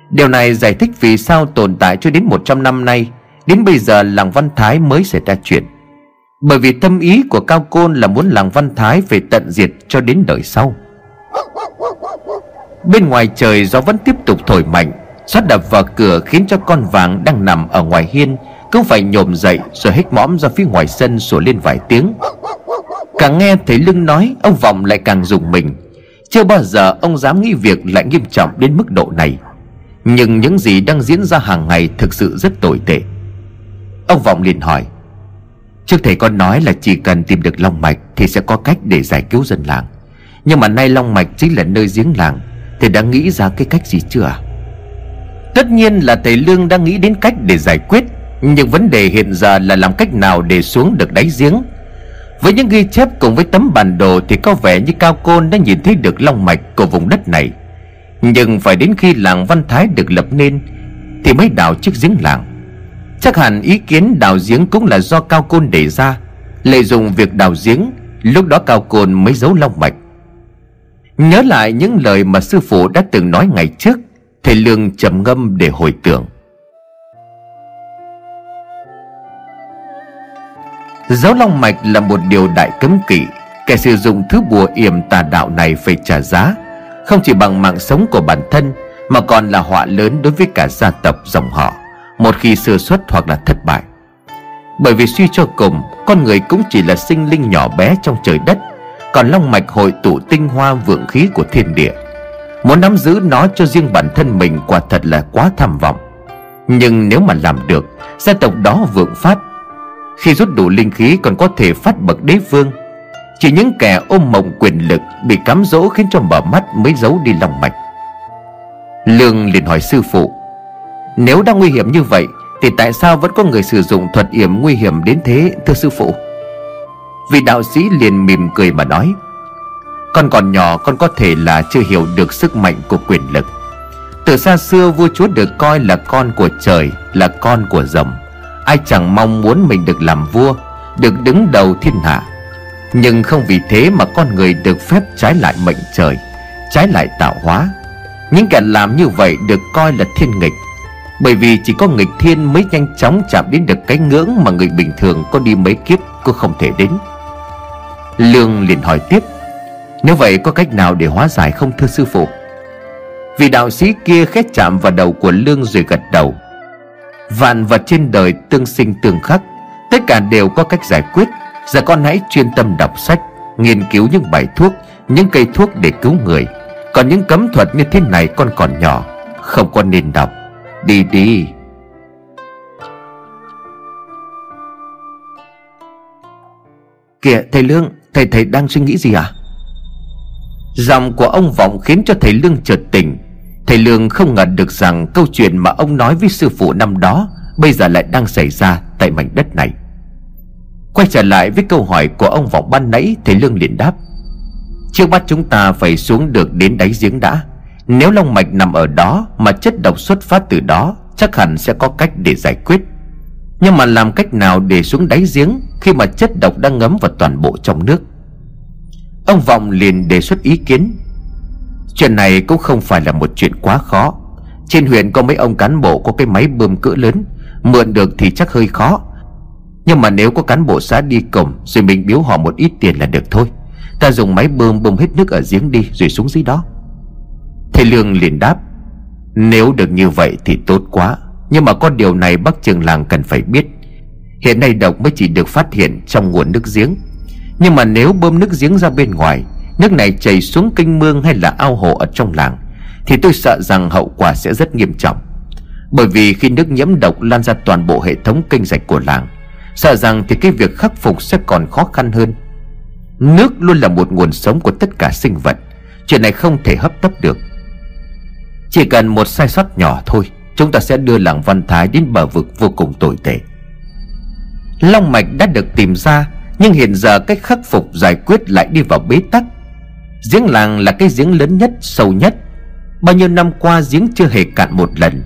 Điều này giải thích vì sao tồn tại cho đến 100 năm nay, Đến bây giờ làng Văn Thái mới xảy ra chuyện. Bởi vì tâm ý của Cao Côn là muốn làng Văn Thái phải tận diệt cho đến đời sau. Bên ngoài trời gió vẫn tiếp tục thổi mạnh sát đập vào cửa khiến cho con vàng đang nằm ở ngoài hiên Cũng phải nhổm dậy rồi hít mõm ra phía ngoài sân sủa lên vài tiếng. Càng nghe thấy lưng nói, Ông Vọng lại càng dùng mình. Chưa bao giờ ông dám nghĩ việc lại nghiêm trọng đến mức độ này. Nhưng những gì đang diễn ra hàng ngày Thực sự rất tồi tệ. Ông Vọng liền hỏi, Trước thầy con nói là chỉ cần tìm được Long Mạch Thì sẽ có cách để giải cứu dân làng. Nhưng mà nay Long Mạch chính là nơi giếng làng, Thầy đã nghĩ ra cái cách gì chưa à? Tất nhiên là thầy Lương đang nghĩ đến cách để giải quyết, Nhưng vấn đề hiện giờ là làm cách nào để xuống được đáy giếng? Với những ghi chép cùng với tấm bản đồ Thì có vẻ như Cao Côn đã nhìn thấy được long mạch của vùng đất này. Nhưng phải đến khi làng Văn Thái được lập nên Thì mới đào chiếc giếng làng. Chắc hẳn ý kiến đào giếng cũng là do Cao Côn đề ra, Lợi dụng việc đào giếng, Lúc đó Cao Côn mới giấu long mạch. Nhớ lại những lời mà sư phụ đã từng nói ngày trước, Thầy Lương trầm ngâm để hồi tưởng. Giáo long mạch là một điều đại cấm kỵ. Kẻ sử dụng thứ bùa yểm tà đạo này phải trả giá, Không chỉ bằng mạng sống của bản thân, Mà còn là họa lớn đối với cả gia tộc dòng họ, Một khi sơ xuất hoặc là thất bại. Bởi vì suy cho cùng, Con người cũng chỉ là sinh linh nhỏ bé trong trời đất, Còn long mạch hội tụ tinh hoa vượng khí của thiên địa. Muốn nắm giữ nó cho riêng bản thân mình quả thật là quá tham vọng. Nhưng nếu mà làm được, Gia tộc đó vượng phát khi rút đủ linh khí còn có thể phát bậc đế vương. Chỉ những kẻ ôm mộng quyền lực Bị cám dỗ khiến cho mở mắt mới giấu đi lòng mạch. Lương liền hỏi sư phụ, Nếu đang nguy hiểm như vậy, Thì tại sao vẫn có người sử dụng thuật yểm nguy hiểm đến thế, thưa sư phụ? Vị đạo sĩ liền mỉm cười mà nói, Con còn nhỏ, con có thể là chưa hiểu được sức mạnh của quyền lực. Từ xa xưa vua chúa được coi là con của trời, Là con của rồng. Ai chẳng mong muốn mình được làm vua, Được đứng đầu thiên hạ. Nhưng không vì thế mà con người được phép trái lại mệnh trời, Trái lại tạo hóa. Những kẻ làm như vậy được coi là thiên nghịch. Bởi vì chỉ có nghịch thiên mới nhanh chóng chạm đến được cái ngưỡng Mà người bình thường có đi mấy kiếp cũng không thể đến. Lương liền hỏi tiếp, Nếu vậy có cách nào để hóa giải không thưa sư phụ? Vị đạo sĩ kia khét chạm vào đầu của Lương rồi gật đầu. Vạn vật trên đời tương sinh tương khắc, Tất cả đều có cách giải quyết. Giờ con hãy chuyên tâm đọc sách, Nghiên cứu những bài thuốc, Những cây thuốc để cứu người. Còn những cấm thuật như thế này con còn nhỏ, Không con nên đọc. Đi đi. Kìa, thầy Lương, Thầy thầy đang suy nghĩ gì à? Giọng của ông Vọng khiến cho thầy Lương chợt tỉnh. Thầy Lương không ngờ được rằng Câu chuyện mà ông nói với sư phụ năm đó Bây giờ lại đang xảy ra tại mảnh đất này. Quay trở lại với câu hỏi của ông Vọng ban nãy, Thầy Lương liền đáp, Trước mắt chúng ta phải xuống được đến đáy giếng đã. Nếu long mạch nằm ở đó Mà chất độc xuất phát từ đó, Chắc hẳn sẽ có cách để giải quyết. Nhưng mà làm cách nào để xuống đáy giếng Khi mà chất độc đang ngấm vào toàn bộ trong nước? Ông Vọng liền đề xuất ý kiến Chuyện này cũng không phải là một chuyện quá khó. Trên huyện có mấy ông cán bộ có cái máy bơm cỡ lớn, Mượn được thì chắc hơi khó. Nhưng mà nếu có cán bộ xã đi cùng Rồi mình biếu họ một ít tiền là được thôi. Ta dùng máy bơm bơm hết nước ở giếng đi Rồi xuống dưới đó. Thầy Lương liền đáp, Nếu được như vậy thì tốt quá. Nhưng mà có điều này bác trường làng cần phải biết. Hiện nay độc mới chỉ được phát hiện trong nguồn nước giếng. Nhưng mà nếu bơm nước giếng ra bên ngoài Nước này chảy xuống kênh mương hay là ao hồ ở trong làng, Thì tôi sợ rằng hậu quả sẽ rất nghiêm trọng. Bởi vì khi nước nhiễm độc lan ra toàn bộ hệ thống kênh rạch của làng, Sợ rằng thì cái việc khắc phục sẽ còn khó khăn hơn. Nước luôn là một nguồn sống của tất cả sinh vật, Chuyện này không thể hấp tấp được. Chỉ cần một sai sót nhỏ thôi, Chúng ta sẽ đưa làng Văn Thái đến bờ vực vô cùng tồi tệ. Long mạch đã được tìm ra, Nhưng hiện giờ cách khắc phục giải quyết lại đi vào bế tắc. Giếng làng là cái giếng lớn nhất, sâu nhất. Bao nhiêu năm qua giếng chưa hề cạn một lần.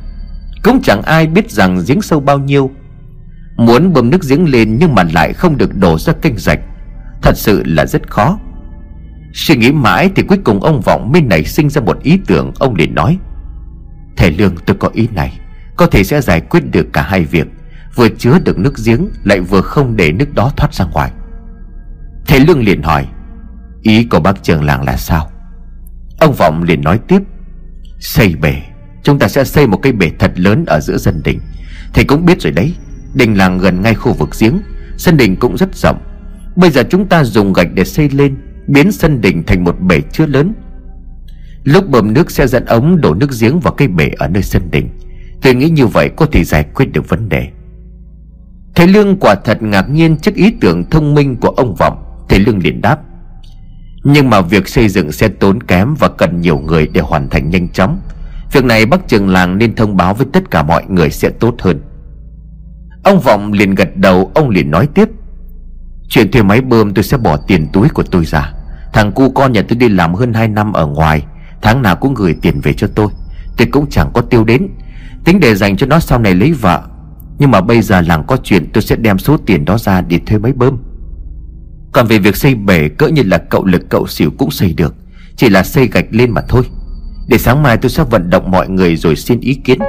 Cũng chẳng ai biết rằng giếng sâu bao nhiêu. Muốn bơm nước giếng lên nhưng mà lại không được đổ ra kênh rạch. Thật sự là rất khó. Suy nghĩ mãi thì cuối cùng ông Vọng mới nảy sinh ra một ý tưởng. Ông liền nói Thầy Lương tôi có ý này. Có thể sẽ giải quyết được cả hai việc. Vừa chứa được nước giếng Lại vừa không để nước đó thoát ra ngoài. Thầy Lương liền hỏi Ý của bác trường làng là sao? Ông Vọng liền nói tiếp, Xây bể. Chúng ta sẽ xây một cái bể thật lớn ở giữa dân đình. Thầy cũng biết rồi đấy, Đình làng gần ngay khu vực giếng, Sân đình cũng rất rộng. Bây giờ chúng ta dùng gạch để xây lên, Biến sân đình thành một bể chứa lớn. Lúc bơm nước sẽ dẫn ống đổ nước giếng vào cái bể ở nơi sân đình. Tôi nghĩ như vậy có thể giải quyết được vấn đề. Thầy Lương quả thật ngạc nhiên trước ý tưởng thông minh của ông Vọng. Thầy Lương liền đáp nhưng mà việc xây dựng sẽ tốn kém và cần nhiều người để hoàn thành nhanh chóng. Việc này bác trường làng nên thông báo với tất cả mọi người sẽ tốt hơn. Ông Vọng liền gật đầu, Ông liền nói tiếp. Chuyện thuê máy bơm tôi sẽ bỏ tiền túi của tôi ra. Thằng cu con nhà tôi đi làm hơn 2 năm ở ngoài. Tháng nào cũng gửi tiền về cho tôi. Tôi cũng chẳng có tiêu đến. Tính để dành cho nó sau này lấy vợ. Nhưng mà bây giờ làng có chuyện tôi sẽ đem số tiền đó ra để thuê máy bơm. Còn về việc xây bể, cỡ như là cậu lực cậu xỉu cũng xây được. Chỉ là xây gạch lên mà thôi. Để sáng mai tôi sẽ vận động mọi người rồi xin ý kiến.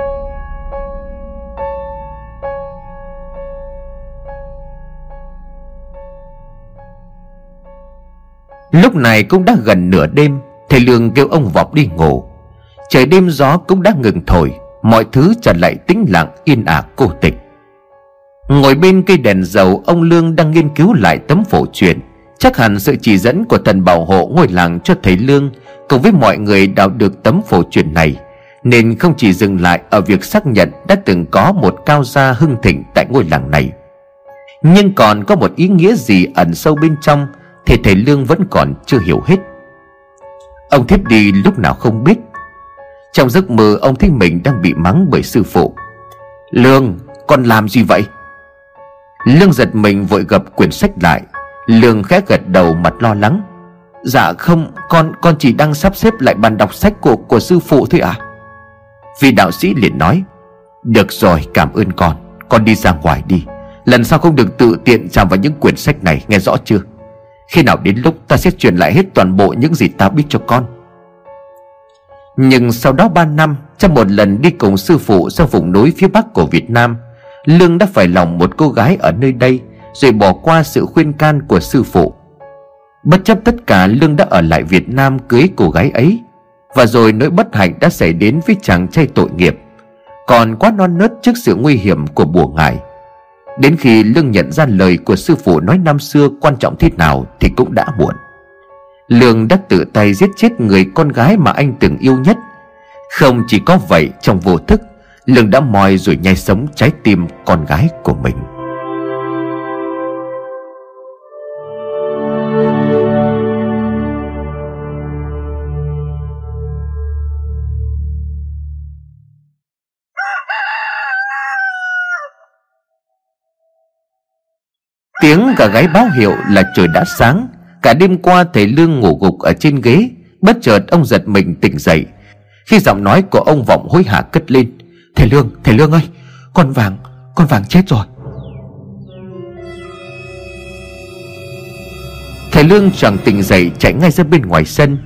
Lúc này cũng đã gần nửa đêm, Thầy Lương kêu ông Vọc đi ngủ. Trời đêm gió cũng đã ngừng thổi, Mọi thứ trở lại tĩnh lặng, yên ả, cô tịch. Ngồi bên cây đèn dầu, Ông Lương đang nghiên cứu lại tấm phổ truyền. Chắc hẳn sự chỉ dẫn của thần bảo hộ ngôi làng cho thầy Lương Cùng với mọi người đào được tấm phổ truyền này. Nên không chỉ dừng lại ở việc xác nhận Đã từng có một cao gia hưng thịnh tại ngôi làng này. Nhưng còn có một ý nghĩa gì ẩn sâu bên trong thì thầy Lương vẫn còn chưa hiểu hết. Ông thiếp đi lúc nào không biết. Trong giấc mơ, ông thấy mình đang bị mắng bởi sư phụ. Lương, con làm gì vậy? Lương giật mình vội gập quyển sách lại. Lương khẽ gật đầu mặt lo lắng. Dạ không, Con con chỉ đang sắp xếp lại bàn đọc sách của của sư phụ thôi à Vị đạo sĩ liền nói, Được rồi, cảm ơn con. Con đi ra ngoài đi. Lần sau không được tự tiện chạm vào những quyển sách này, Nghe rõ chưa? Khi nào đến lúc ta sẽ truyền lại hết toàn bộ những gì ta biết cho con. Nhưng sau đó 3 năm, Trong một lần đi cùng sư phụ sang vùng núi phía bắc của Việt Nam Lương đã phải lòng một cô gái ở nơi đây, Rồi bỏ qua sự khuyên can của sư phụ. Bất chấp tất cả, Lương đã ở lại Việt Nam cưới cô gái ấy, Và rồi nỗi bất hạnh đã xảy đến với chàng trai tội nghiệp, Còn quá non nớt trước sự nguy hiểm của bùa ngải. Đến khi Lương nhận ra lời của sư phụ nói năm xưa quan trọng thế nào thì cũng đã muộn. Lương đã tự tay giết chết người con gái mà anh từng yêu nhất. Không chỉ có vậy, trong vô thức Lương đã moi rồi nhai sống trái tim con gái của mình. Tiếng gà gáy báo hiệu là trời đã sáng. Cả đêm qua, thầy Lương ngủ gục ở trên ghế. Bất chợt, ông giật mình tỉnh dậy. Khi giọng nói của ông vọng hối hả cất lên Thầy Lương, thầy Lương ơi Con vàng, con vàng chết rồi. Thầy Lương chẳng tỉnh dậy chạy ngay ra bên ngoài sân.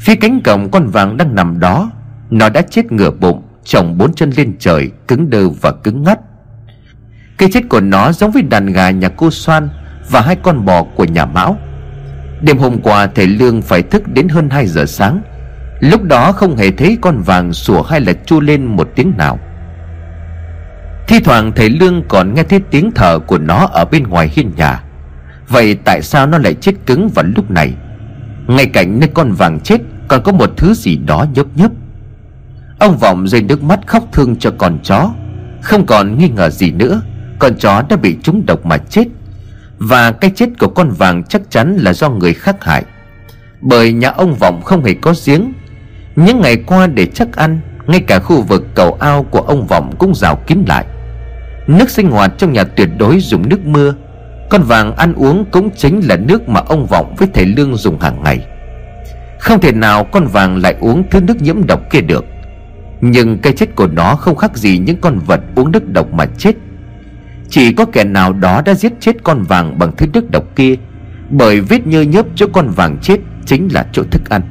Phía cánh cổng con vàng đang nằm đó Nó đã chết ngửa bụng chồng bốn chân lên trời Cứng đơ và cứng ngắt. Cái chết của nó giống với đàn gà nhà cô Soan Và hai con bò của nhà Mão. Đêm hôm qua thầy Lương phải thức đến hơn 2 giờ sáng. Lúc đó không hề thấy con vàng sủa hay là chu lên một tiếng nào. Thi thoảng thầy Lương còn nghe thấy tiếng thở của nó ở bên ngoài hiên nhà. Vậy tại sao nó lại chết cứng vào lúc này? Ngay cạnh nơi con vàng chết còn có một thứ gì đó nhấp nhấp. Ông Vọng rơi nước mắt khóc thương cho con chó. Không còn nghi ngờ gì nữa, con chó đã bị trúng độc mà chết. Và cái chết của con vàng chắc chắn là do người khác hại. Bởi nhà ông Vọng không hề có giếng. Những ngày qua để chắc ăn ngay cả khu vực cầu ao của ông Vọng cũng rào kín lại. Nước sinh hoạt trong nhà tuyệt đối dùng nước mưa. Con vàng ăn uống cũng chính là nước mà ông Vọng với thầy Lương dùng hàng ngày. Không thể nào con vàng lại uống thứ nước nhiễm độc kia được. Nhưng cái chết của nó không khác gì những con vật uống nước độc mà chết. Chỉ có kẻ nào đó đã giết chết con vàng bằng thứ nước độc kia, Bởi vết nhơ nhớp chỗ con vàng chết Chính là chỗ thức ăn.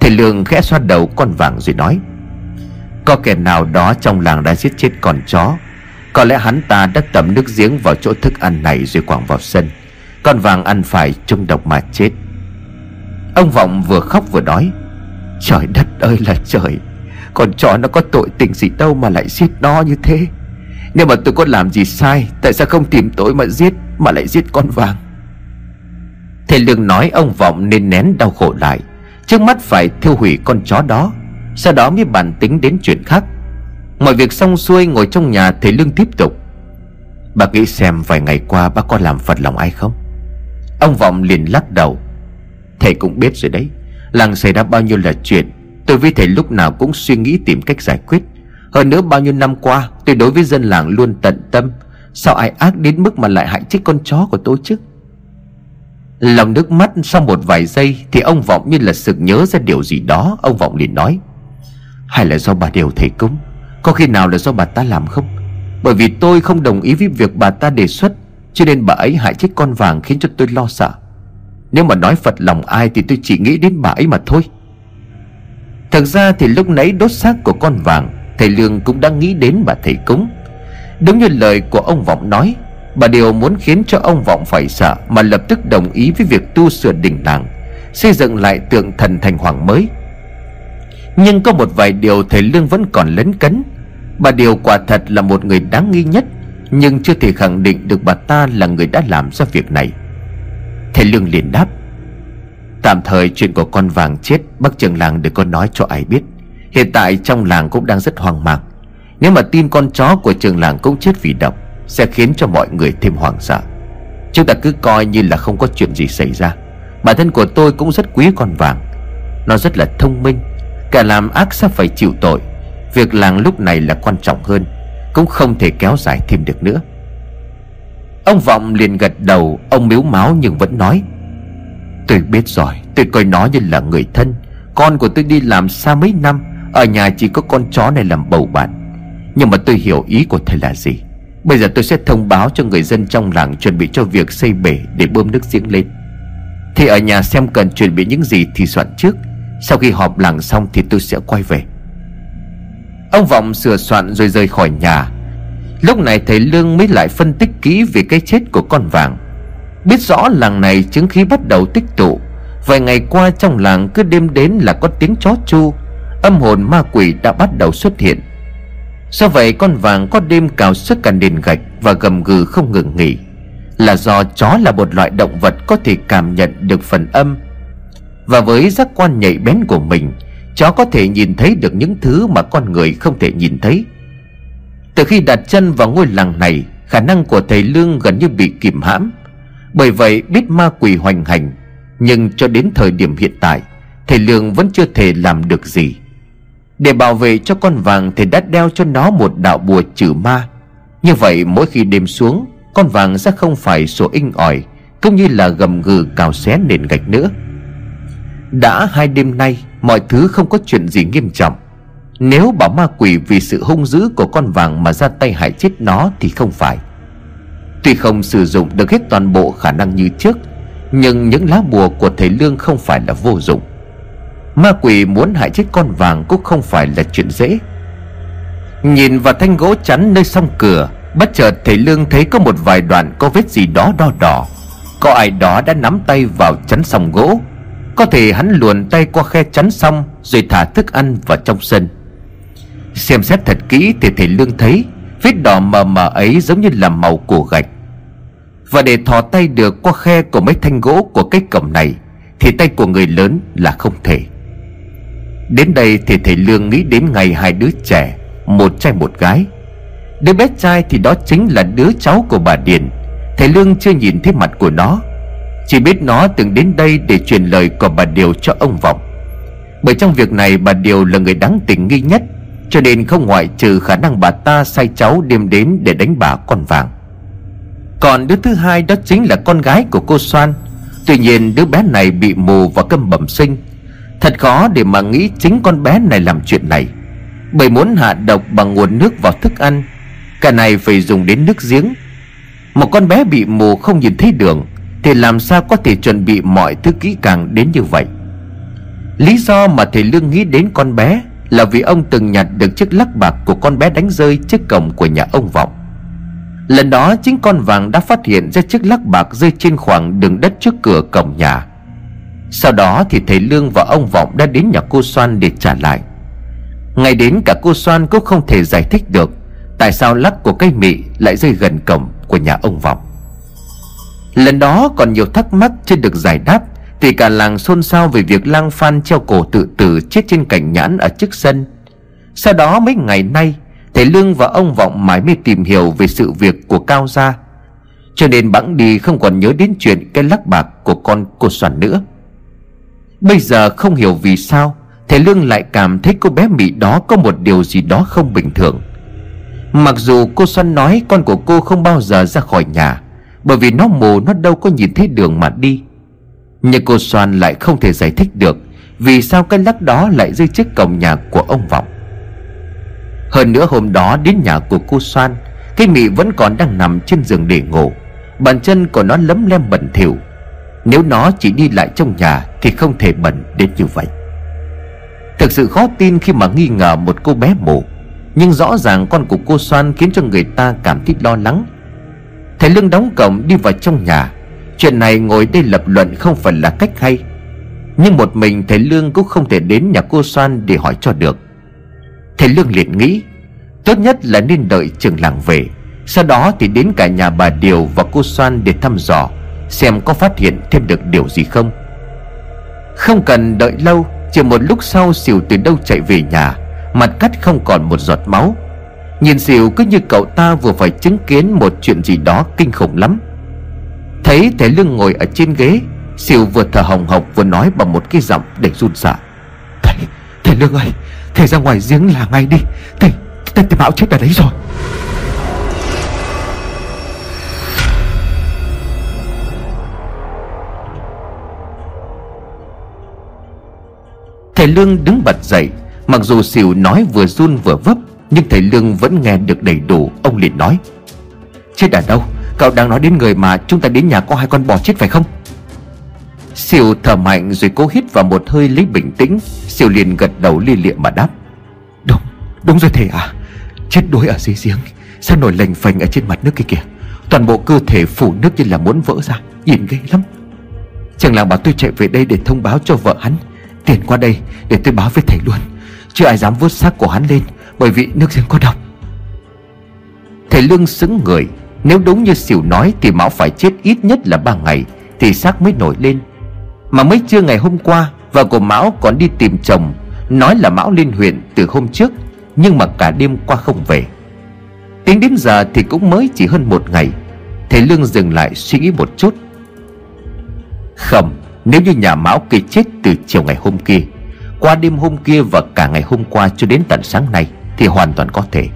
Thầy Lương khẽ xoa đầu con vàng rồi nói, Có kẻ nào đó trong làng đã giết chết con chó, Có lẽ hắn ta đã tẩm nước giếng vào chỗ thức ăn này rồi quảng vào sân. Con vàng ăn phải trung độc mà chết. Ông Vọng vừa khóc vừa nói, Trời đất ơi là trời, Con chó nó có tội tình gì đâu mà lại giết nó như thế. Nếu mà tôi có làm gì sai, Tại sao không tìm tôi mà giết, Mà lại giết con vàng? Thầy Lương nói ông Vọng nên nén đau khổ lại. Trước mắt phải thiêu hủy con chó đó, Sau đó mới bàn tính đến chuyện khác. Mọi việc xong xuôi ngồi trong nhà Thầy Lương tiếp tục. Bà nghĩ xem vài ngày qua bác có làm phật lòng ai không? Ông Vọng liền lắc đầu. Thầy cũng biết rồi đấy, Làng xảy ra bao nhiêu là chuyện, Tôi với thầy lúc nào cũng suy nghĩ tìm cách giải quyết. Hơn nữa bao nhiêu năm qua, Tôi đối với dân làng luôn tận tâm, Sao ai ác đến mức mà lại hại chết con chó của tôi chứ? Lòng nước mắt sau một vài giây Thì ông Vọng như là sực nhớ ra điều gì đó. Ông Vọng liền nói, Hay là do bà đều thầy cúng, Có khi nào là do bà ta làm không? Bởi vì tôi không đồng ý với việc bà ta đề xuất, Cho nên bà ấy hại chết con vàng Khiến cho tôi lo sợ. Nếu mà nói Phật lòng ai Thì tôi chỉ nghĩ đến bà ấy mà thôi. Thật ra thì lúc nãy đốt xác của con vàng, Thầy Lương cũng đang nghĩ đến bà thầy cúng. Đúng như lời của ông Vọng nói Bà Điều muốn khiến cho ông Vọng phải sợ Mà lập tức đồng ý với việc tu sửa đình làng, Xây dựng lại tượng thần thành hoàng mới. Nhưng có một vài điều thầy Lương vẫn còn lấn cấn. Bà Điều quả thật là một người đáng nghi nhất, Nhưng chưa thể khẳng định được bà ta là người đã làm ra việc này. Thầy Lương liền đáp, Tạm thời chuyện của con vàng chết Bác trưởng làng đừng có nói cho ai biết. Hiện tại trong làng cũng đang rất hoang mang. Nếu mà tin con chó của trường làng cũng chết vì độc sẽ khiến cho mọi người thêm hoảng sợ. Chúng ta cứ coi như là không có chuyện gì xảy ra. Bản thân của tôi cũng rất quý con vàng. Nó rất là thông minh. Cả làm ác sẽ phải chịu tội. Việc làng lúc này là quan trọng hơn. Cũng không thể kéo dài thêm được nữa. Ông Vọng liền gật đầu, Ông miếu máu nhưng vẫn nói, Tôi biết rồi, Tôi coi nó như là người thân. Con của tôi đi làm xa mấy năm, ở nhà chỉ có con chó này làm bầu bạn. Nhưng mà tôi hiểu ý của thầy là gì. Bây giờ tôi sẽ thông báo cho người dân trong làng Chuẩn bị cho việc xây bể để bơm nước giếng lên. Thì ở nhà xem cần chuẩn bị những gì thì soạn trước. Sau khi họp làng xong thì tôi sẽ quay về. Ông Vọng sửa soạn rồi rời khỏi nhà. Lúc này thầy Lương mới lại phân tích kỹ về cái chết của con vàng. Biết rõ làng này chứng khí bắt đầu tích tụ. Vài ngày qua trong làng cứ đêm đến là có tiếng chó chu. Âm hồn ma quỷ đã bắt đầu xuất hiện. Do vậy con vàng có đêm cào sức cả nền gạch Và gầm gừ không ngừng nghỉ? Là do chó là một loại động vật có thể cảm nhận được phần âm. Và với giác quan nhạy bén của mình, Chó có thể nhìn thấy được những thứ mà con người không thể nhìn thấy. Từ khi đặt chân vào ngôi làng này, Khả năng của thầy Lương gần như bị kìm hãm. Bởi vậy biết ma quỷ hoành hành, Nhưng cho đến thời điểm hiện tại, Thầy Lương vẫn chưa thể làm được gì. Để bảo vệ cho con vàng thì đã đeo cho nó một đạo bùa trừ ma. Như vậy, mỗi khi đêm xuống, Con vàng sẽ không phải sổ inh ỏi, Cũng như là gầm gừ cào xé nền gạch nữa. Đã hai đêm nay, Mọi thứ không có chuyện gì nghiêm trọng. Nếu bảo ma quỷ vì sự hung dữ của con vàng Mà ra tay hại chết nó thì không phải. Tuy không sử dụng được hết toàn bộ khả năng như trước, Nhưng những lá bùa của thầy Lương không phải là vô dụng. Ma quỷ muốn hại chết con vàng cũng không phải là chuyện dễ. Nhìn vào thanh gỗ chắn nơi song cửa, Bất chợt thầy Lương thấy có một vài đoạn có vết gì đó đo đỏ. Có ai đó đã nắm tay vào chắn song gỗ. Có thể hắn luồn tay qua khe chắn xong Rồi thả thức ăn vào trong sân. Xem xét thật kỹ thì thầy Lương thấy Vết đỏ mờ mờ ấy giống như là màu của gạch. Và để thò tay được qua khe của mấy thanh gỗ của cái cổng này, Thì tay của người lớn là không thể. Đến đây thì thầy Lương nghĩ đến ngày hai đứa trẻ, Một trai một gái. Đứa bé trai thì đó chính là đứa cháu của bà Điền. Thầy Lương chưa nhìn thấy mặt của nó, chỉ biết nó từng đến đây để truyền lời của bà Điều cho ông Vọng. Bởi trong việc này, bà Điều là người đáng tình nghi nhất, Cho nên không ngoại trừ khả năng bà ta sai cháu đêm đến để đánh bà con vàng. Còn đứa thứ hai đó chính là con gái của cô Soan. Tuy nhiên, đứa bé này bị mù và câm bẩm sinh. Thật khó để mà nghĩ chính con bé này làm chuyện này. Bởi muốn hạ độc bằng nguồn nước vào thức ăn, Cả này phải dùng đến nước giếng. Một con bé bị mù không nhìn thấy đường, thì làm sao có thể chuẩn bị mọi thứ kỹ càng đến như vậy? Lý do mà thầy Lương nghĩ đến con bé Là vì ông từng nhặt được chiếc lắc bạc của con bé đánh rơi trước cổng của nhà ông Vọng. Lần đó, chính con vàng đã phát hiện ra chiếc lắc bạc rơi trên khoảng đường đất trước cửa cổng nhà. Sau đó thì thầy Lương và ông Vọng đã đến nhà cô Soan để trả lại. Ngày đến cả cô Soan cũng không thể giải thích được Tại sao lắc của cây mị lại rơi gần cổng của nhà ông Vọng. Lần đó còn nhiều thắc mắc chưa được giải đáp Thì cả làng xôn xao về việc lang phan treo cổ tự tử chết trên cành nhãn ở trước sân. Sau đó mấy ngày nay, Thầy Lương và ông Vọng mãi mới tìm hiểu về sự việc của Cao Gia. Cho nên bẵng đi không còn nhớ đến chuyện cái lắc bạc của con cô Soan nữa. Bây giờ không hiểu vì sao, Thầy Lương lại cảm thấy cô bé Mỹ đó có một điều gì đó không bình thường. Mặc dù cô Xuân nói con của cô không bao giờ ra khỏi nhà, bởi vì nó mù nó đâu có nhìn thấy đường mà đi. Nhưng cô xoan lại không thể giải thích được Vì sao cái lắc đó lại rơi trước cổng nhà của ông Vọng. Hơn nữa hôm đó đến nhà của cô xoan Cái mỹ vẫn còn đang nằm trên giường để ngủ, Bàn chân của nó lấm lem bẩn thỉu. Nếu nó chỉ đi lại trong nhà Thì không thể bẩn đến như vậy. Thực sự khó tin khi mà nghi ngờ một cô bé mù Nhưng rõ ràng con của cô Soan khiến cho người ta cảm thấy lo lắng. Thầy Lương đóng cổng đi vào trong nhà. Chuyện này ngồi đây lập luận không phải là cách hay, Nhưng một mình thầy Lương cũng không thể đến nhà cô Soan để hỏi cho được. Thầy Lương liền nghĩ, Tốt nhất là nên đợi trường làng về, Sau đó thì đến cả nhà bà Điều và cô Soan để thăm dò. Xem có phát hiện thêm được điều gì không. Không cần đợi lâu Chỉ một lúc sau xỉu từ đâu chạy về nhà Mặt cắt không còn một giọt máu. Nhìn xỉu cứ như cậu ta vừa phải chứng kiến một chuyện gì đó kinh khủng lắm. Thấy thầy lưng ngồi ở trên ghế Xỉu vừa thở hồng hộc vừa nói bằng một cái giọng để run sợ Thầy, thầy Lương ơi Thầy ra ngoài giếng là ngay đi. Thầy, thầy, thầy Mão chết ở đấy rồi. Thầy Lương đứng bật dậy. Mặc dù xỉu nói vừa run vừa vấp nhưng thầy Lương vẫn nghe được đầy đủ. Ông liền nói Chết ở đâu Cậu đang nói đến người mà chúng ta đến nhà có hai con bò chết phải không? Siêu thở mạnh rồi cố hít vào một hơi lấy bình tĩnh. Siêu liền gật đầu lia lịa mà đáp Đúng, đúng rồi thầy à Chết đuối ở dưới giếng Sao nổi lành phành ở trên mặt nước kia kìa? Toàn bộ cơ thể phủ nước như là muốn vỡ ra Nhìn ghê lắm. Trường làng bảo tôi chạy về đây để thông báo cho vợ hắn. Tiền qua đây để tôi báo với thầy luôn. Chứ ai dám vớt xác của hắn lên Bởi vì nước giếng có độc. Thầy Lương xứng người. Nếu đúng như xỉu nói Thì Mão phải chết ít nhất là ba ngày Thì xác mới nổi lên. Mà mấy trưa ngày hôm qua, Vợ của Mão còn đi tìm chồng. Nói là Mão lên huyện từ hôm trước, Nhưng mà cả đêm qua không về. Tính đến giờ thì cũng mới chỉ hơn một ngày. Thầy Lương dừng lại suy nghĩ một chút. Không nếu như nhà Mão kia chết từ chiều ngày hôm kia, Qua đêm hôm kia và cả ngày hôm qua cho đến tận sáng nay Thì hoàn toàn có thể.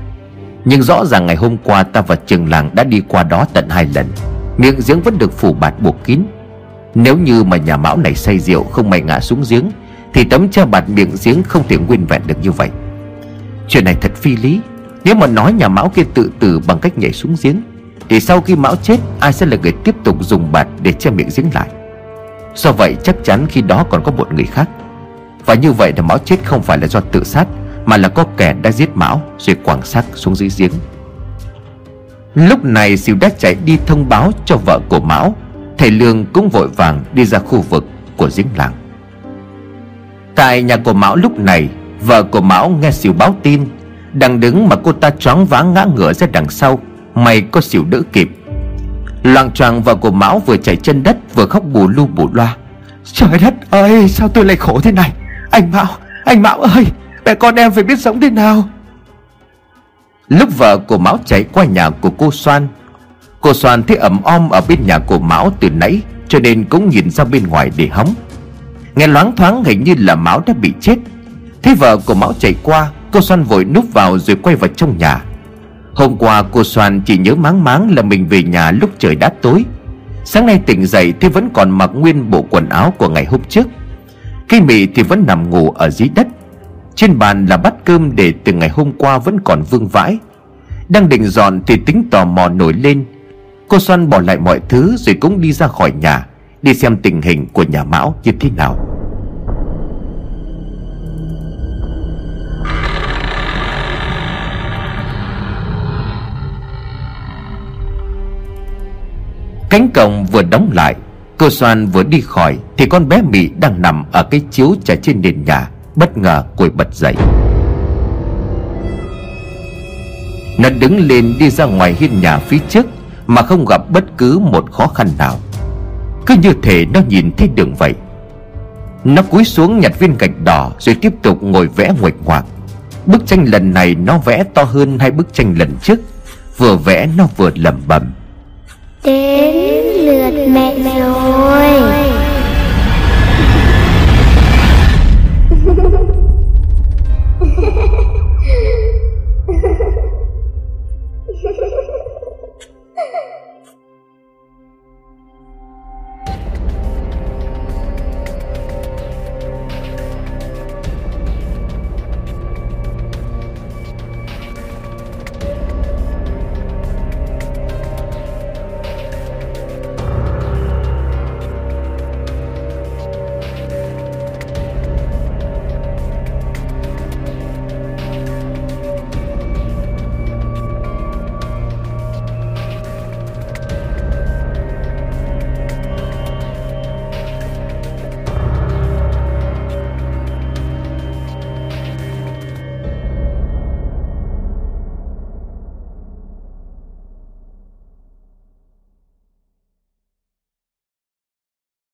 Nhưng rõ ràng ngày hôm qua ta và trường làng đã đi qua đó tận hai lần, Miệng giếng vẫn được phủ bạt buộc kín. Nếu như mà nhà Mão này say rượu không may ngã xuống giếng, Thì tấm che bạt miệng giếng không thể nguyên vẹn được như vậy. Chuyện này thật phi lý. Nếu mà nói nhà Mão kia tự tử bằng cách nhảy xuống giếng, Thì sau khi Mão chết, Ai sẽ là người tiếp tục dùng bạt để che miệng giếng lại? Do vậy chắc chắn khi đó còn có một người khác. Và như vậy là Mão chết không phải là do tự sát, Mà là có kẻ đã giết Mão Rồi quảng xác xuống dưới giếng. Lúc này Siêu đã chạy đi thông báo cho vợ của Mão. Thầy Lương cũng vội vàng đi ra khu vực của giếng làng. Tại nhà của Mão lúc này, Vợ của Mão nghe Siêu báo tin. Đang đứng mà cô ta choáng váng ngã ngửa ra đằng sau, May có Siêu đỡ kịp. Loạn choạng vợ của Mão vừa chạy chân đất Vừa khóc bù lu bù loa. Trời đất ơi sao tôi lại khổ thế này? Anh Mão Anh Mão ơi Mẹ con em phải biết sống thế nào. Lúc vợ của Mão chạy qua nhà của cô Soan Cô Soan thấy ẩm om ở bên nhà của Mão từ nãy Cho nên cũng nhìn ra bên ngoài để hóng. Nghe loáng thoáng hình như là Mão đã bị chết. Thấy vợ của Mão chạy qua Cô Soan vội núp vào rồi quay vào trong nhà Hôm qua cô Soan chỉ nhớ máng máng là mình về nhà lúc trời đã tối. Sáng nay tỉnh dậy thì vẫn còn mặc nguyên bộ quần áo của ngày hôm trước. Cây mị thì vẫn nằm ngủ ở dưới đất. Trên bàn là bát cơm để từ ngày hôm qua vẫn còn vương vãi. Đang định dọn thì tính tò mò nổi lên. Cô Soan bỏ lại mọi thứ rồi cũng đi ra khỏi nhà, Đi xem tình hình của nhà Mão như thế nào. Cánh cổng vừa đóng lại, Cô Soan vừa đi khỏi Thì con bé Mị đang nằm ở cái chiếu trải trên nền nhà, Bất ngờ cồi bật dậy. Nó đứng lên đi ra ngoài hiên nhà phía trước Mà không gặp bất cứ một khó khăn nào. Cứ như thể nó nhìn thấy đường vậy. Nó cúi xuống nhặt viên gạch đỏ Rồi tiếp tục ngồi vẽ nguệch ngoạc. Bức tranh lần này nó vẽ to hơn hai bức tranh lần trước. Vừa vẽ nó vừa lẩm bẩm. Đến lượt mẹ rồi.